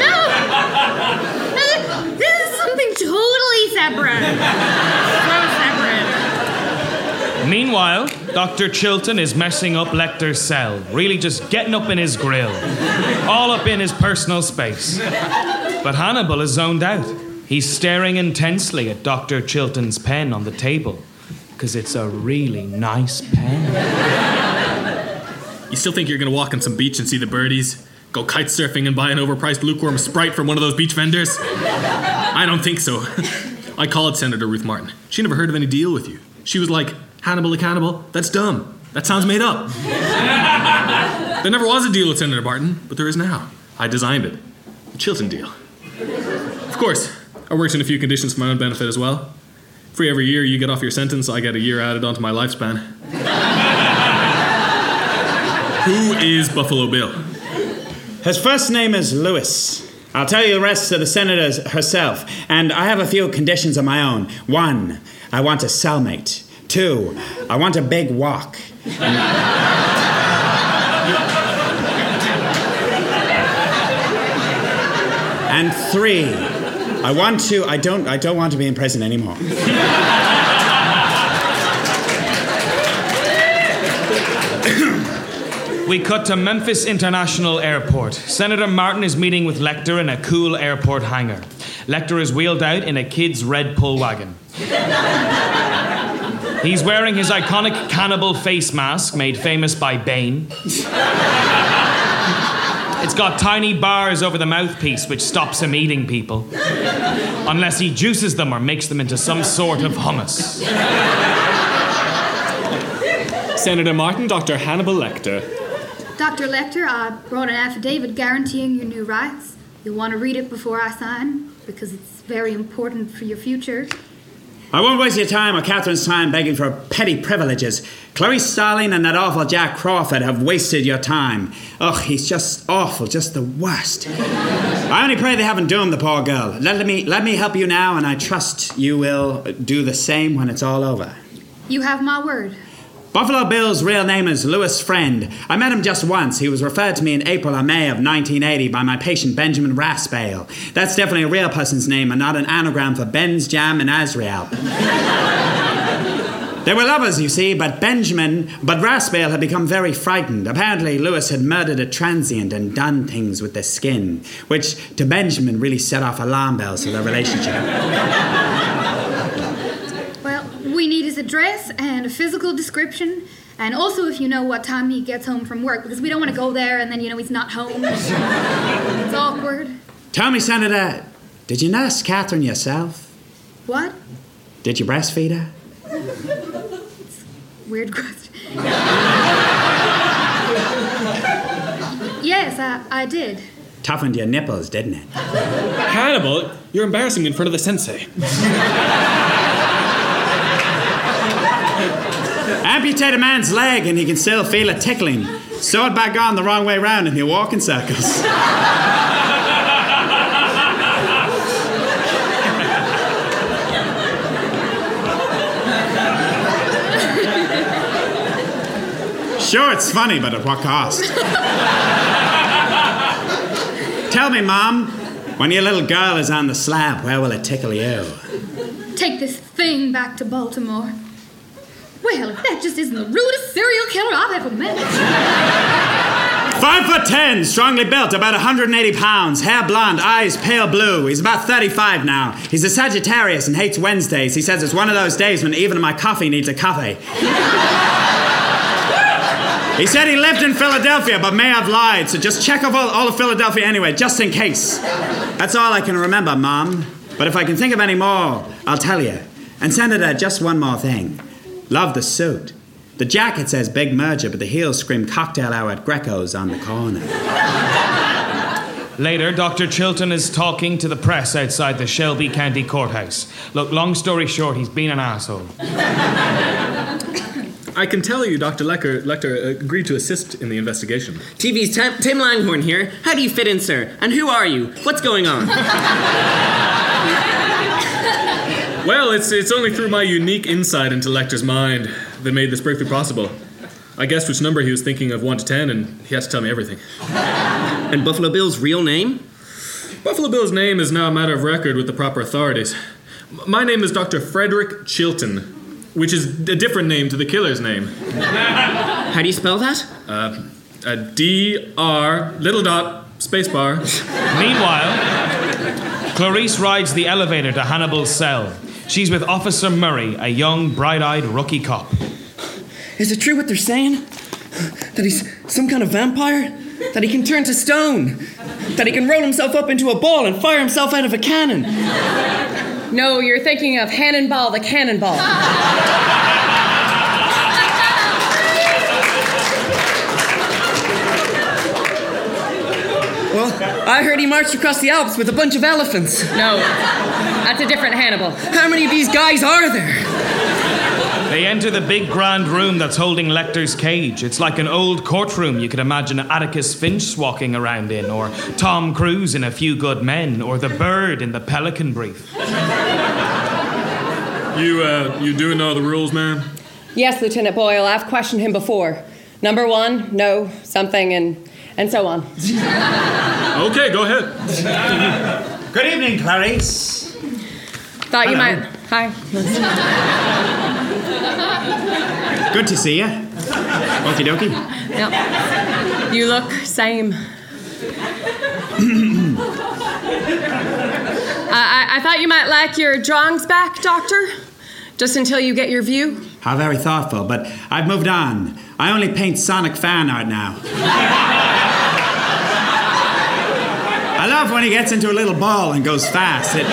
No, this is something totally separate. So separate. Meanwhile, Dr. Chilton is messing up Lecter's cell, really just getting up in his grill, all up in his personal space. But Hannibal is zoned out. He's staring intensely at Dr. Chilton's pen on the table, because it's a really nice pen. You still think you're gonna walk on some beach and see the birdies? Go kite surfing and buy an overpriced lukewarm Sprite from one of those beach vendors? I don't think so. I called Senator Ruth Martin. She never heard of any deal with you. She was like, Hannibal the Cannibal? That's dumb. That sounds made up. there never was a deal with Senator Martin, but there is now. I designed it. The Chilton deal. Of course, I worked in a few conditions for my own benefit as well. For every year you get off your sentence, I get a year added onto my lifespan. Who is Buffalo Bill? His first name is Louis. I'll tell you the rest of the senators herself, and I have a few conditions of my own. One, I want a cellmate. Two, I want a big walk. And three, I want to I don't I don't want to be in prison anymore. We cut to Memphis International Airport. Senator Martin is meeting with Lecter in a cool airport hangar. Lecter is wheeled out in a kid's red pull wagon. He's wearing his iconic cannibal face mask made famous by Bane. It's got tiny bars over the mouthpiece which stops him eating people. Unless he juices them or makes them into some sort of hummus. Senator Martin, Dr. Hannibal Lecter. Dr. Lecter, I brought an affidavit guaranteeing your new rights. You'll want to read it before I sign because it's very important for your future. I won't waste your time or Catherine's time begging for petty privileges. Clarice Starling and that awful Jack Crawford have wasted your time. Ugh, he's just awful, just the worst. I only pray they haven't doomed the poor girl. Let me let me help you now, and I trust you will do the same when it's all over. You have my word. Buffalo Bill's real name is Louis Friend. I met him just once. He was referred to me in April or May of 1980 by my patient Benjamin Raspail. That's definitely a real person's name and not an anagram for Ben's Jam and Azrael. They were lovers, you see, but Benjamin, but Raspail had become very frightened. Apparently, Louis had murdered a transient and done things with the skin, which to Benjamin really set off alarm bells for their relationship. Well, we his address and a physical description, and also if you know what time he gets home from work, because we don't want to go there and then, you know, he's not home. it's awkward. Tell me, Senator, did you nurse Catherine yourself? What? Did you breastfeed her? weird question. yes, I, I did. Toughened your nipples, didn't it? Hannibal, you're embarrassing me in front of the sensei. Amputate a man's leg and he can still feel it tickling. Sew it back on the wrong way round and he'll walk in circles. Sure, it's funny, but at what cost? Tell me, Mom, when your little girl is on the slab, where will it tickle you? Take this thing back to Baltimore. Well, if that just isn't the rudest serial killer I've ever met. Five foot ten, strongly built, about 180 pounds, hair blonde, eyes pale blue. He's about 35 now. He's a Sagittarius and hates Wednesdays. He says it's one of those days when even my coffee needs a coffee. He said he lived in Philadelphia, but may have lied, so just check off all, all of Philadelphia anyway, just in case. That's all I can remember, Mom. But if I can think of any more, I'll tell you. And Senator, just one more thing. Love the suit. The jacket says big merger, but the heels scream cocktail hour at Greco's on the corner. Later, Dr. Chilton is talking to the press outside the Shelby County Courthouse. Look, long story short, he's been an asshole. I can tell you, Dr. Lecker, Lecter agreed to assist in the investigation. TV's Tim, Tim Langhorn here. How do you fit in, sir? And who are you? What's going on? Well, it's, it's only through my unique insight into Lecter's mind that made this breakthrough possible. I guessed which number he was thinking of 1 to 10, and he had to tell me everything. And Buffalo Bill's real name? Buffalo Bill's name is now a matter of record with the proper authorities. My name is Dr. Frederick Chilton, which is a different name to the killer's name. How do you spell that? Uh, uh, D R little dot space bar. Meanwhile, Clarice rides the elevator to Hannibal's cell. She's with Officer Murray, a young, bright eyed rookie cop. Is it true what they're saying? That he's some kind of vampire? That he can turn to stone? That he can roll himself up into a ball and fire himself out of a cannon? No, you're thinking of Hannonball the Cannonball. Well, I heard he marched across the Alps with a bunch of elephants. No, that's a different Hannibal. How many of these guys are there? They enter the big grand room that's holding Lecter's cage. It's like an old courtroom you could imagine Atticus Finch walking around in, or Tom Cruise in A Few Good Men, or the bird in the Pelican Brief. You, uh, you do know the rules, ma'am? Yes, Lieutenant Boyle, I've questioned him before. Number one, no, something, and and so on. Okay, go ahead. Good evening, Clarice. Thought you Hello. might. Hi. Good to see you. Okie dokie. Yeah. You look same. I, uh, I, I thought you might like your drawings back, Doctor. Just until you get your view. How very thoughtful, but I've moved on. I only paint Sonic fan art now. I love when he gets into a little ball and goes fast. It,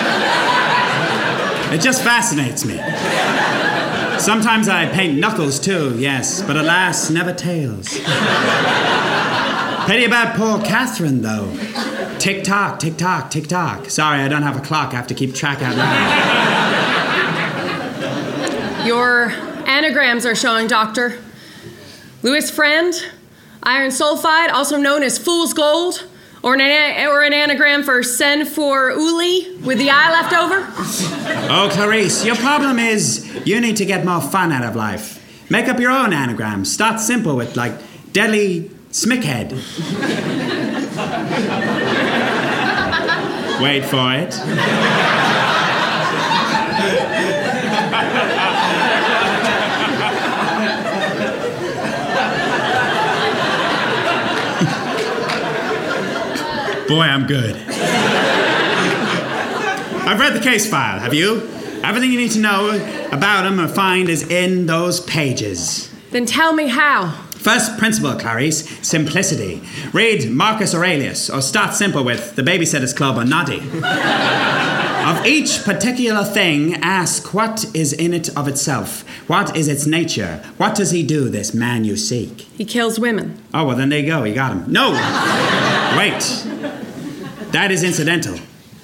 it just fascinates me. Sometimes I paint knuckles too, yes, but alas, never tails. Pity about poor Catherine, though. Tick tock, tick tock, tick tock. Sorry, I don't have a clock. I have to keep track out loud. Your anagrams are showing, Doctor. Louis Friend, iron sulfide, also known as fool's gold, or an, ana- or an anagram for sen for uli with the I left over. Oh, Clarice, your problem is you need to get more fun out of life. Make up your own anagram. Start simple with, like, Deadly Smickhead. Wait for it. Boy, I'm good. I've read the case file, have you? Everything you need to know about him or find is in those pages. Then tell me how. First principle, Clarice simplicity. Read Marcus Aurelius, or start simple with The Babysitter's Club or Noddy. Of each particular thing, ask what is in it of itself. What is its nature? What does he do, this man you seek? He kills women. Oh, well, then there you go. You got him. No! Wait. That is incidental.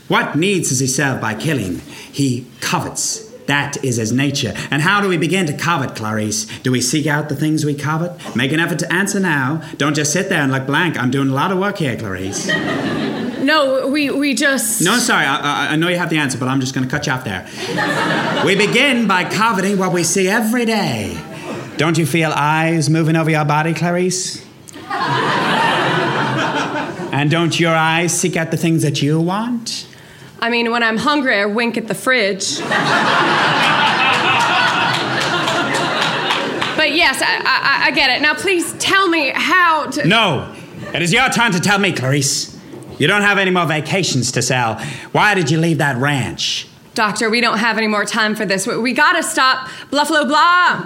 What needs does he serve by killing? He covets. That is his nature. And how do we begin to covet, Clarice? Do we seek out the things we covet? Make an effort to answer now. Don't just sit there and look blank. I'm doing a lot of work here, Clarice. No, we, we just. No, sorry. I, I, I know you have the answer, but I'm just going to cut you off there. we begin by coveting what we see every day. Don't you feel eyes moving over your body, Clarice? And don't your eyes seek out the things that you want? I mean, when I'm hungry, I wink at the fridge. but yes, I, I, I get it. Now, please tell me how to. No! It is your turn to tell me, Clarice. You don't have any more vacations to sell. Why did you leave that ranch? Doctor, we don't have any more time for this. We, we gotta stop. Bluffalo blah.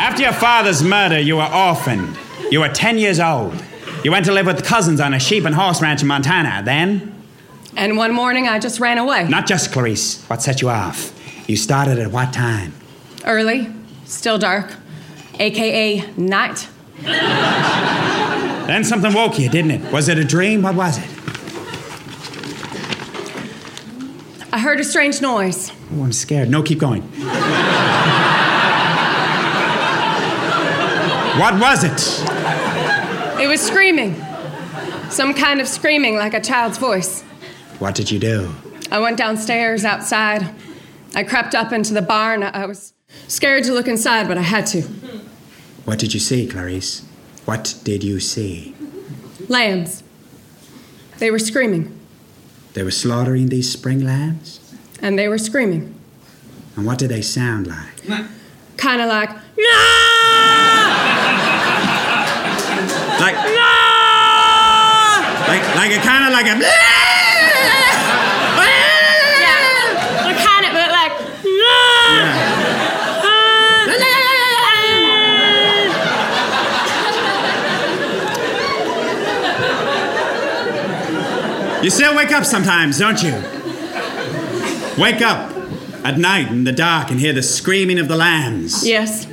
After your father's murder, you were orphaned. You were 10 years old. You went to live with cousins on a sheep and horse ranch in Montana. Then? And one morning, I just ran away. Not just Clarice. What set you off? You started at what time? Early, still dark, aka night. Then something woke you, didn't it? Was it a dream? What was it? I heard a strange noise. Oh, I'm scared. No, keep going. what was it? It was screaming. Some kind of screaming like a child's voice. What did you do? I went downstairs outside. I crept up into the barn. I was scared to look inside, but I had to. What did you see, Clarice? What did you see? Lambs. They were screaming, They were slaughtering these spring lambs? and they were screaming. And what did they sound like? Kind of like, Like, like, like a kind of like a. yeah, kind of, but like, You still wake up sometimes, don't you? Wake up at night in the dark and hear the screaming of the lambs. yes.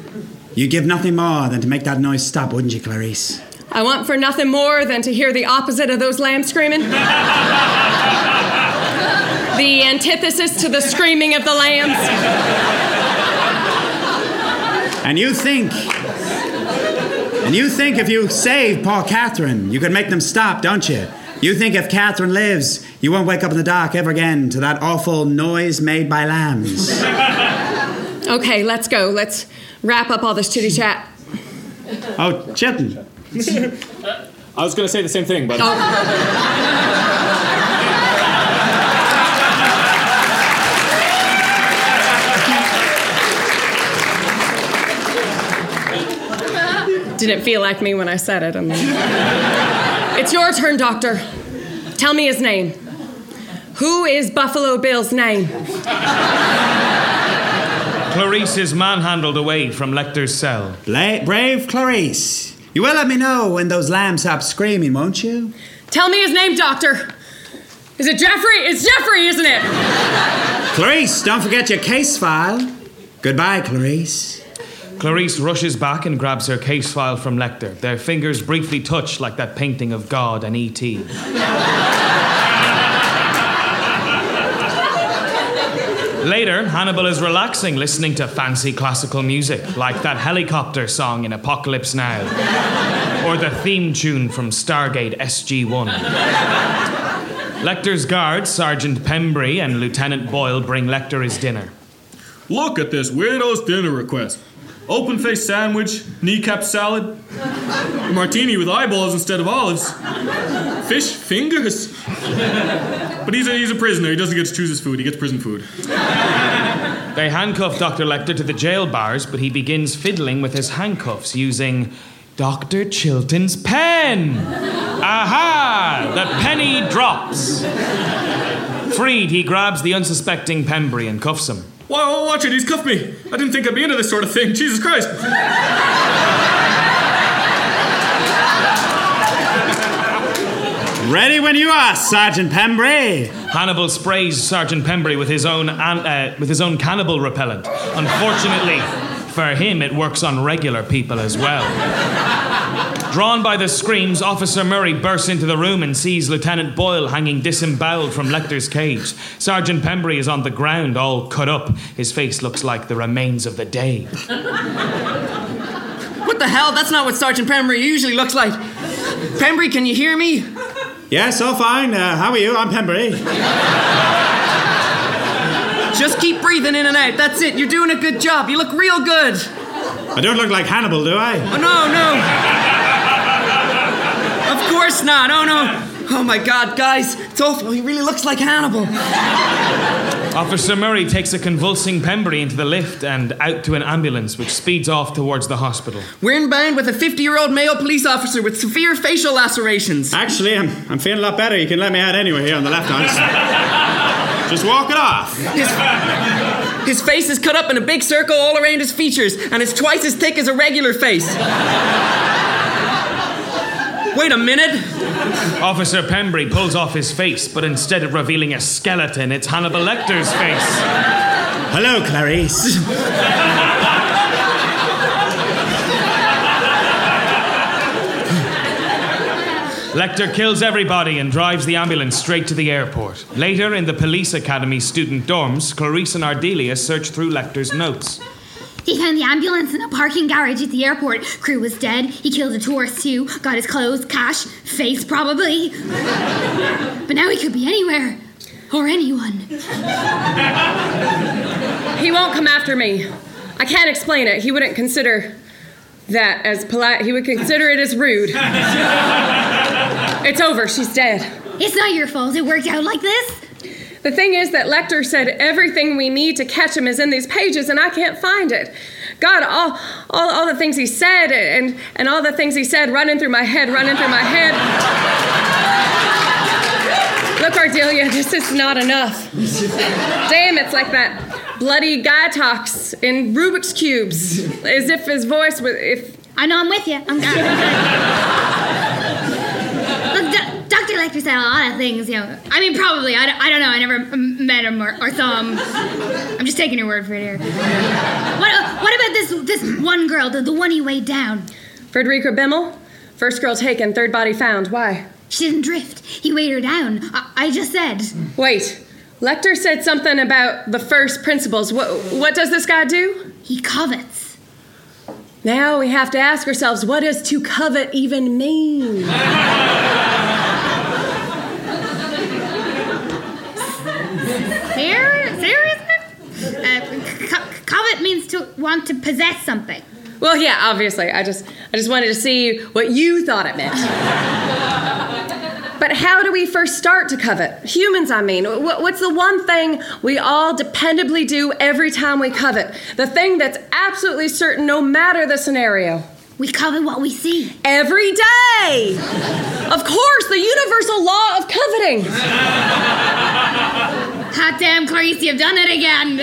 You give nothing more than to make that noise stop, wouldn't you, Clarice? I want for nothing more than to hear the opposite of those lambs screaming. the antithesis to the screaming of the lambs. And you think, and you think if you save poor Catherine, you can make them stop, don't you? You think if Catherine lives, you won't wake up in the dark ever again to that awful noise made by lambs. Okay, let's go. Let's wrap up all this chitty chat. Oh, Chilton. I was going to say the same thing, but. Oh. Didn't feel like me when I said it. I mean. it's your turn, Doctor. Tell me his name. Who is Buffalo Bill's name? Clarice is manhandled away from Lecter's cell. Bla- brave Clarice. You will let me know when those lambs stop screaming, won't you? Tell me his name, Doctor. Is it Jeffrey? It's Jeffrey, isn't it? Clarice, don't forget your case file. Goodbye, Clarice. Clarice rushes back and grabs her case file from Lecter. Their fingers briefly touch like that painting of God and E.T. Later, Hannibal is relaxing listening to fancy classical music, like that helicopter song in Apocalypse Now, or the theme tune from Stargate SG 1. Lecter's guards, Sergeant Pembry and Lieutenant Boyle, bring Lecter his dinner. Look at this weirdo's dinner request. Open faced sandwich, kneecap salad, a martini with eyeballs instead of olives, fish fingers. But he's a, he's a prisoner. He doesn't get to choose his food. He gets prison food. They handcuff Dr. Lecter to the jail bars, but he begins fiddling with his handcuffs using Dr. Chilton's pen. Aha! The penny drops. Freed, he grabs the unsuspecting Pembry and cuffs him. Wow, watch it. He's cuffed me. I didn't think I'd be into this sort of thing. Jesus Christ. Ready when you are, Sergeant Pembry. Hannibal sprays Sergeant Pembry with his own an- uh, with his own cannibal repellent. Unfortunately, for him, it works on regular people as well. Drawn by the screams, Officer Murray bursts into the room and sees Lieutenant Boyle hanging disemboweled from Lecter's cage. Sergeant Pembry is on the ground, all cut up. His face looks like the remains of the day. What the hell? That's not what Sergeant Pembry usually looks like. Pembry, can you hear me? Yes, all fine. Uh, how are you? I'm Pembry. Just keep breathing in and out. That's it. You're doing a good job. You look real good. I don't look like Hannibal, do I? Oh, no, no. Of course not. Oh, no. Oh, my God, guys. It's awful. He really looks like Hannibal. Officer Murray takes a convulsing Pembry into the lift and out to an ambulance which speeds off towards the hospital. We're inbound with a 50 year old male police officer with severe facial lacerations. Actually, I'm, I'm feeling a lot better. You can let me out anyway here on the left arm. Just, just walk it off. His, his face is cut up in a big circle all around his features, and it's twice as thick as a regular face. Wait a minute. Officer Pembry pulls off his face, but instead of revealing a skeleton, it's Hannibal Lecter's face. Hello, Clarice. Lecter kills everybody and drives the ambulance straight to the airport. Later, in the police academy student dorms, Clarice and Ardelia search through Lecter's notes. He found the ambulance in a parking garage at the airport. Crew was dead. He killed a tourist too. Got his clothes, cash, face probably. but now he could be anywhere. Or anyone. He won't come after me. I can't explain it. He wouldn't consider that as polite. He would consider it as rude. it's over. She's dead. It's not your fault it worked out like this. The thing is that Lecter said everything we need to catch him is in these pages, and I can't find it. God, all, all, all the things he said, and, and all the things he said running through my head, running through my head. Look, Ardelia, this is not enough. Damn, it's like that bloody guy talks in Rubik's Cubes, as if his voice was. If I know I'm with you. I'm Look, Do- Dr. Lecter said a lot of things, you know. I mean, probably. I, don't- I don't know. I never met him or, or saw him. I'm just taking your word for it here. What, uh, what about this this one girl, the, the one he weighed down? Frederica Bimmel, first girl taken, third body found. Why? She didn't drift. He weighed her down. I, I just said. Wait. Lecter said something about the first principles. What, what does this guy do? He covets. Now we have to ask ourselves what does to covet even mean? Uh, co- covet means to want to possess something. Well, yeah, obviously. I just I just wanted to see what you thought it meant. but how do we first start to covet? Humans, I mean. What's the one thing we all dependably do every time we covet? The thing that's absolutely certain no matter the scenario. We covet what we see. Every day! Of course, the universal law of coveting. Hot damn, Clarice, you've done it again.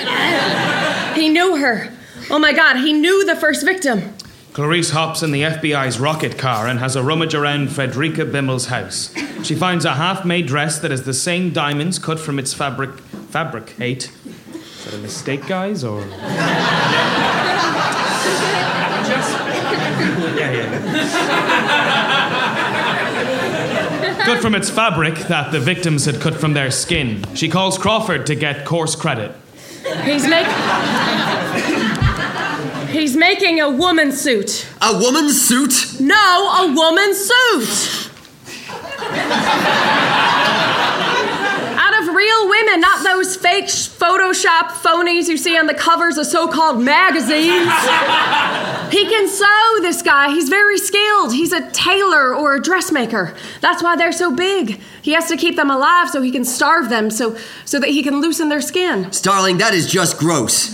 He knew her. Oh my god, he knew the first victim. Clarice hops in the FBI's rocket car and has a rummage around Frederica Bimmel's house. She finds a half made dress that has the same diamonds cut from its fabric. fabricate. Is that a mistake, guys, or. Yeah, yeah. Cut from its fabric that the victims had cut from their skin. She calls Crawford to get course credit. He's making. He's making a woman suit. A woman's suit? No, a woman's suit! Out of real women, not those fake Photoshop phonies you see on the covers of so called magazines. he can sew, this guy. He's very skilled. He's a tailor or a dressmaker. That's why they're so big. He has to keep them alive so he can starve them so, so that he can loosen their skin. Starling, that is just gross.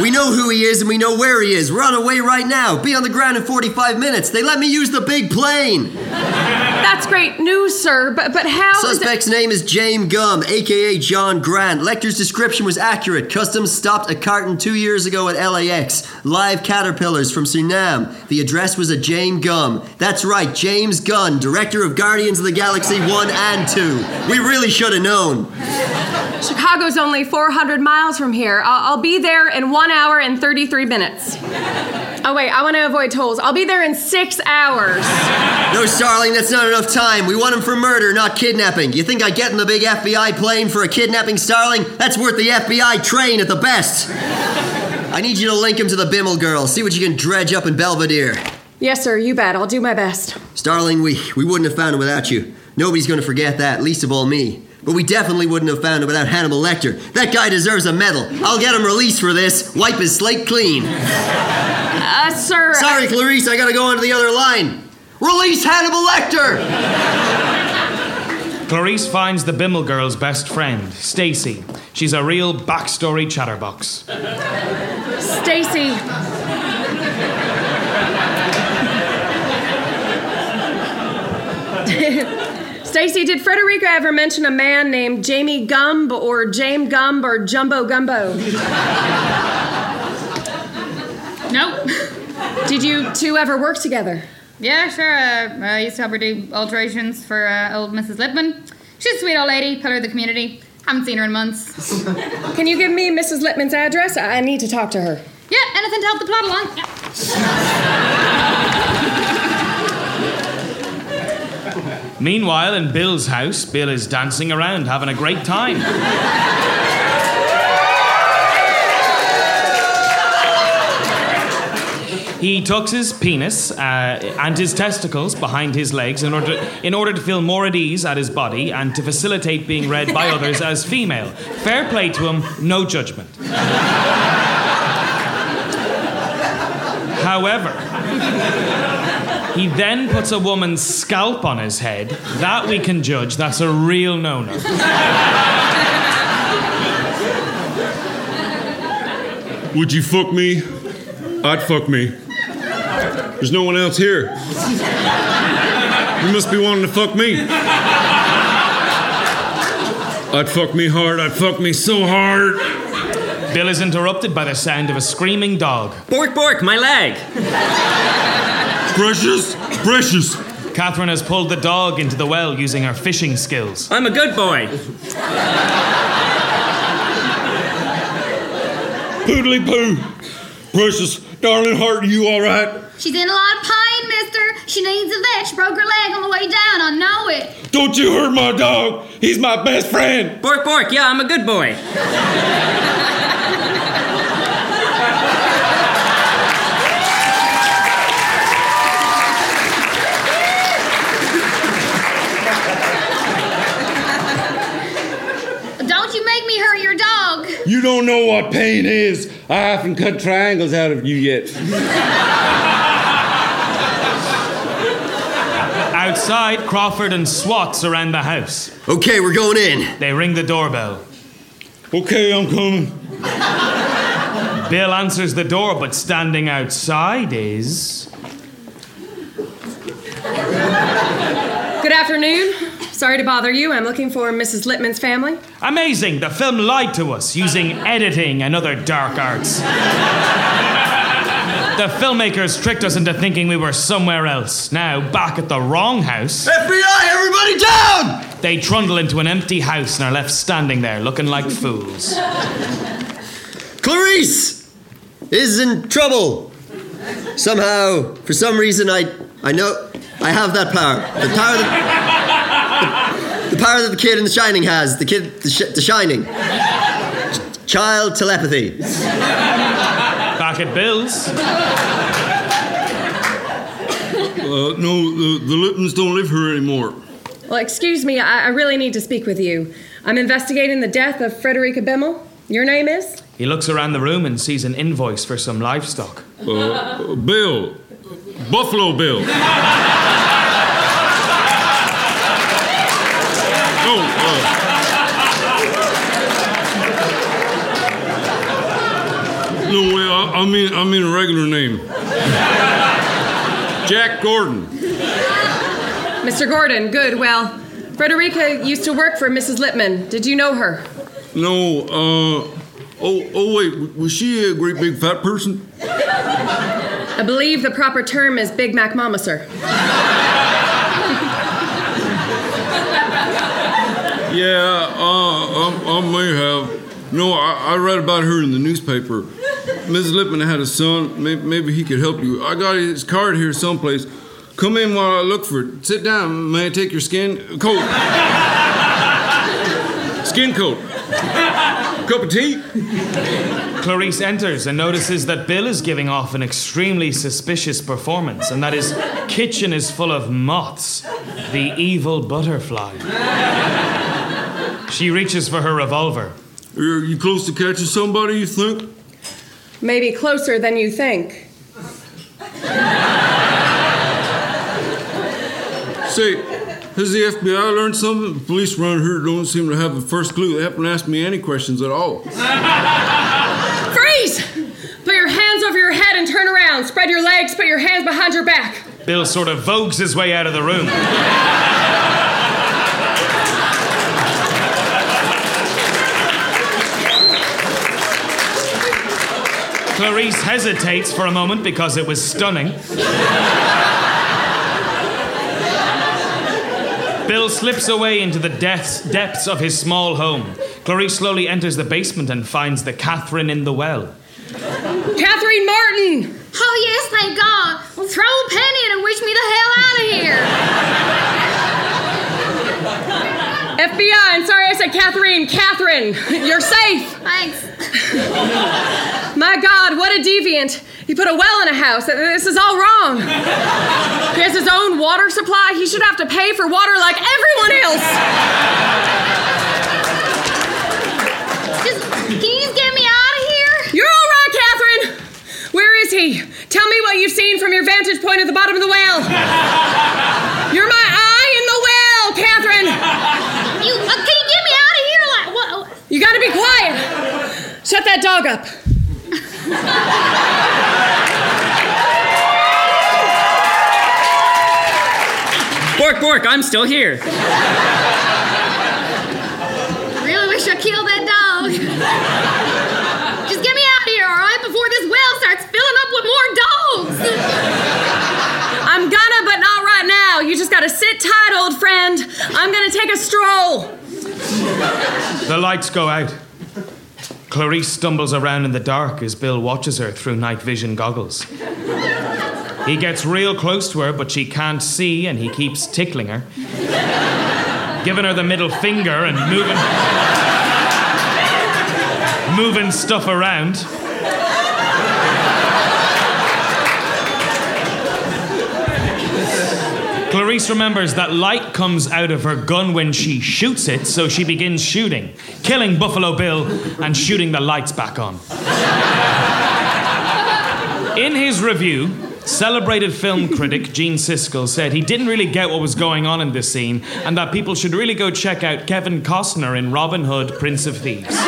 We know who he is and we know where he is. We're on our way right now. Be on the ground in 45 minutes. They let me use the big plane. That's great news, sir, but, but how is it- Suspect's name is James Gumb, aka John Grant. Lecter's description was accurate. Customs stopped a carton two years ago at LAX. Live caterpillars from Suriname. The address was a James Gumb. That's right, James Gunn, director of Guardians of the Galaxy 1 and 2. We really should have known. Chicago's only 400 miles from here. I'll, I'll be there in one hour and 33 minutes. Oh, wait, I want to avoid tolls. I'll be there in six hours. No, Starling, that's not enough time. We want him for murder, not kidnapping. You think I'd get in the big FBI plane for a kidnapping, Starling? That's worth the FBI train at the best. I need you to link him to the Bimmel girl. See what you can dredge up in Belvedere. Yes, sir, you bet. I'll do my best. Starling, we, we wouldn't have found him without you. Nobody's going to forget that, least of all me. But we definitely wouldn't have found him without Hannibal Lecter. That guy deserves a medal. I'll get him released for this. Wipe his slate clean. Uh, sir. Sorry, Clarice, I gotta go on to the other line. Release Hannibal Lecter! Clarice finds the Bimmel girl's best friend, Stacy. She's a real backstory chatterbox. Stacy. Stacy, did Frederica ever mention a man named Jamie Gumb or James Gumb or Jumbo Gumbo? Nope. Did you two ever work together? Yeah, sure. Uh, I used to help her do alterations for uh, old Mrs. Lippman. She's a sweet old lady, pillar of the community. Haven't seen her in months. Can you give me Mrs. Lippman's address? I I need to talk to her. Yeah, anything to help the plot along. Yeah. Meanwhile, in Bill's house, Bill is dancing around, having a great time. He tucks his penis uh, and his testicles behind his legs in order, in order to feel more at ease at his body and to facilitate being read by others as female. Fair play to him, no judgment. However, he then puts a woman's scalp on his head. That we can judge. That's a real no no. Would you fuck me? I'd fuck me. There's no one else here. You must be wanting to fuck me. I'd fuck me hard. I'd fuck me so hard. Bill is interrupted by the sound of a screaming dog. Bork, bork, my leg. Precious, precious. Catherine has pulled the dog into the well using her fishing skills. I'm a good boy. Poodly poo. Precious, darling heart, you all right? She's in a lot of pain, mister. She needs a vet. She broke her leg on the way down. I know it. Don't you hurt my dog. He's my best friend. Bork, bork, yeah, I'm a good boy. Don't you make me hurt your dog. You don't know what pain is. I haven't cut triangles out of you yet. Outside, Crawford and SWAT surround the house. Okay, we're going in. They ring the doorbell. Okay, I'm coming. Bill answers the door, but standing outside is. Good afternoon. Sorry to bother you. I'm looking for Mrs. Lippman's family. Amazing! The film lied to us using editing and other dark arts. the filmmakers tricked us into thinking we were somewhere else. Now, back at the wrong house, FBI, everybody down! they trundle into an empty house and are left standing there looking like fools. Clarice is in trouble. Somehow, for some reason, I I know I have that power. The power that the, the power that the kid in The Shining has. The kid, the, sh- the Shining. Ch- child telepathy. Back at Bill's, Uh, no, the, the Lippmans don't live here anymore. Well, excuse me. I, I really need to speak with you. I'm investigating the death of Frederica Bimmel. Your name is? he looks around the room and sees an invoice for some livestock. Uh, Bill. Buffalo Bill. Oh, uh, no way. I, I mean, I mean a regular name. Jack Gordon. Mr. Gordon. Good. Well, Frederica used to work for Mrs. Lippman. Did you know her? No, uh. Oh, oh, wait, was she a great big fat person? I believe the proper term is Big Mac Mama, sir. Yeah, uh, I, I may have. No, I, I read about her in the newspaper. Mrs. Lippman had a son. Maybe, maybe he could help you. I got his card here someplace. Come in while I look for it. Sit down. May I take your skin coat? skin coat. Cup of tea? Clarice enters and notices that Bill is giving off an extremely suspicious performance and that his kitchen is full of moths, the evil butterfly. She reaches for her revolver. Are you close to catching somebody, you think? Maybe closer than you think. Say, has the FBI learned something? The police around here don't seem to have the first clue. They haven't asked me any questions at all. Freeze! Put your hands over your head and turn around. Spread your legs, put your hands behind your back. Bill sort of vogues his way out of the room. Clarice hesitates for a moment because it was stunning. Bill slips away into the depths, depths of his small home. Clarice slowly enters the basement and finds the Catherine in the well. Catherine Martin! Oh, yes, thank God. Well, throw a penny in and wish me the hell out of here. FBI, I'm sorry I said Catherine. Catherine, you're safe. Thanks. My God, what a deviant. He put a well in a house. This is all wrong. He has his own water supply. He should have to pay for water like everyone else. Just, can you just get me out of here? You're all right, Catherine. Where is he? Tell me what you've seen from your vantage point at the bottom of the well. You're my eye in the well, Catherine. You, uh, can you get me out of here? Like, what? You gotta be quiet. Shut that dog up. Bork, Bork, I'm still here. Really wish I killed that dog. Just get me out of here, all right? Before this well starts filling up with more dogs. I'm gonna, but not right now. You just gotta sit tight, old friend. I'm gonna take a stroll. The lights go out. Clarice stumbles around in the dark as Bill watches her through night vision goggles. He gets real close to her, but she can't see, and he keeps tickling her, giving her the middle finger and moving, moving stuff around. Remembers that light comes out of her gun when she shoots it, so she begins shooting, killing Buffalo Bill and shooting the lights back on. In his review, celebrated film critic Gene Siskel said he didn't really get what was going on in this scene and that people should really go check out Kevin Costner in Robin Hood, Prince of Thieves.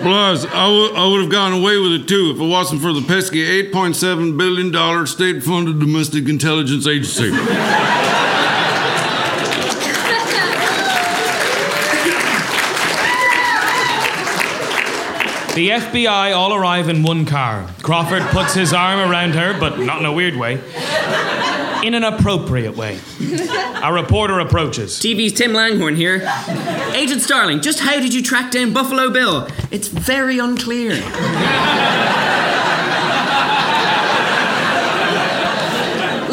Plus, I would would have gotten away with it too if it wasn't for the pesky $8.7 billion state funded domestic intelligence agency. The FBI all arrive in one car. Crawford puts his arm around her, but not in a weird way. In an appropriate way. A reporter approaches. TV's Tim Langhorn here. Agent Starling, just how did you track down Buffalo Bill? It's very unclear.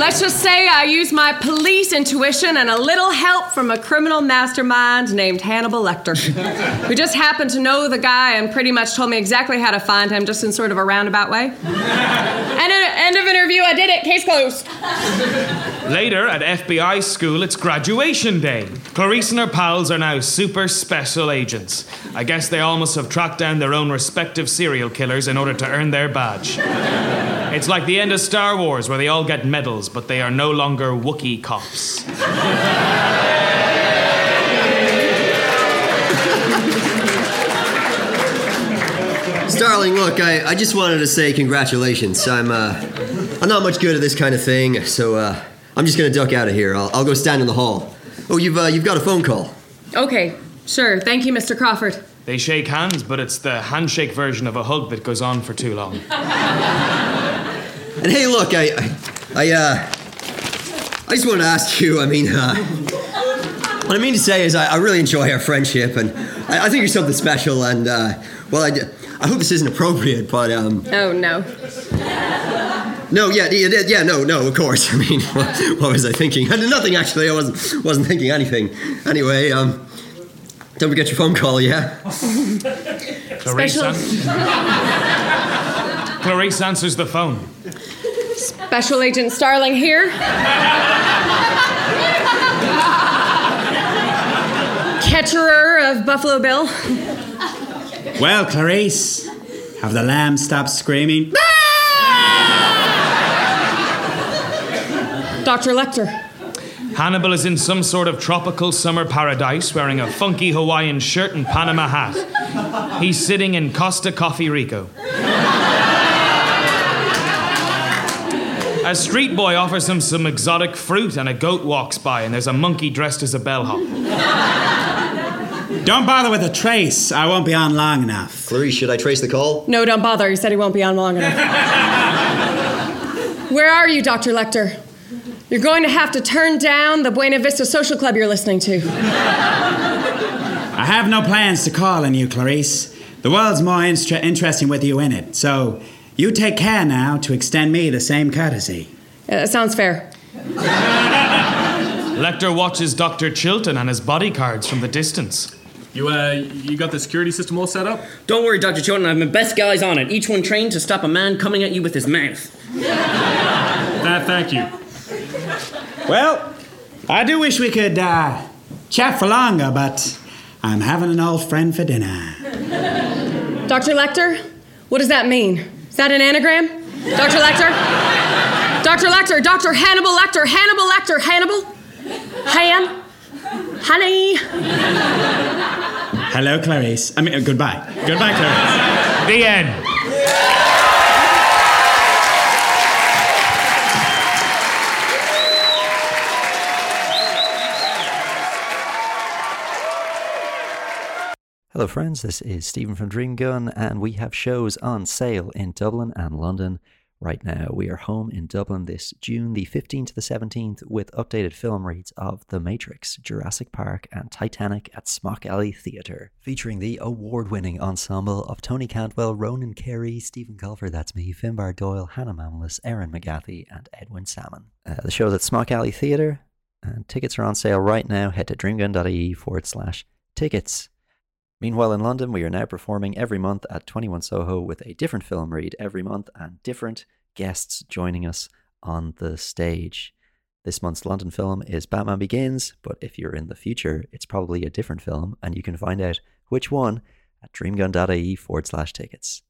Let's just say I used my police intuition and a little help from a criminal mastermind named Hannibal Lecter, who just happened to know the guy and pretty much told me exactly how to find him, just in sort of a roundabout way. and at end of interview, I did it. Case closed. Later, at FBI school, it's graduation day. Clarice and her pals are now super special agents. I guess they all must have tracked down their own respective serial killers in order to earn their badge. It's like the end of Star Wars, where they all get medals, but they are no longer Wookiee cops. Starling, look, I, I just wanted to say congratulations. I'm uh, I'm not much good at this kind of thing, so uh, I'm just gonna duck out of here. I'll, I'll go stand in the hall. Oh, you've uh, you've got a phone call. Okay, sure. Thank you, Mr. Crawford. They shake hands, but it's the handshake version of a hug that goes on for too long. And hey, look, I, I, I uh, I just wanted to ask you. I mean, uh, what I mean to say is, I, I really enjoy our friendship, and I, I think you're something special. And uh, well, I, I hope this isn't appropriate, but um, Oh, no. no, yeah, yeah, yeah, yeah, no, no, of course. I mean, what, what was I thinking? Nothing actually. I wasn't wasn't thinking anything. Anyway, um, don't forget your phone call, yeah. Special- an- Clarice answers the phone. Special Agent Starling here. Catcherer of Buffalo Bill. Well, Clarice, have the lamb stopped screaming? Dr. Lecter. Hannibal is in some sort of tropical summer paradise wearing a funky Hawaiian shirt and Panama hat. He's sitting in Costa Coffee Rico. A street boy offers him some exotic fruit, and a goat walks by, and there's a monkey dressed as a bellhop. Don't bother with the trace. I won't be on long enough. Clarice, should I trace the call? No, don't bother. He said he won't be on long enough. Where are you, Dr. Lecter? You're going to have to turn down the Buena Vista Social Club you're listening to. I have no plans to call on you, Clarice. The world's more instre- interesting with you in it. So you take care now to extend me the same courtesy. Yeah, that sounds fair. Lecter watches Dr. Chilton and his bodyguards from the distance. You uh, you got the security system all set up? Don't worry, Dr. Chilton, I have my best guys on it, each one trained to stop a man coming at you with his mouth. That, thank you. Well, I do wish we could uh, chat for longer, but I'm having an old friend for dinner. Dr. Lecter, what does that mean? Is that an anagram? Dr. Lecter? Dr. Lecter, Dr. Hannibal Lecter, Hannibal Lecter, Hannibal? Han? Honey? Hello, Clarice. I mean, uh, goodbye. Goodbye, Clarice. The end. Hello, friends. This is Stephen from Dream Gun, and we have shows on sale in Dublin and London right now. We are home in Dublin this June the 15th to the 17th with updated film reads of The Matrix, Jurassic Park, and Titanic at Smock Alley Theatre, featuring the award winning ensemble of Tony Cantwell, Ronan Carey, Stephen Colfer, that's me, Finbar Doyle, Hannah Mamalis, Erin McGathy, and Edwin Salmon. Uh, the show's at Smock Alley Theatre, and tickets are on sale right now. Head to dreamgun.ie forward slash tickets. Meanwhile, in London, we are now performing every month at 21 Soho with a different film read every month and different guests joining us on the stage. This month's London film is Batman Begins, but if you're in the future, it's probably a different film, and you can find out which one at dreamgun.ie forward slash tickets.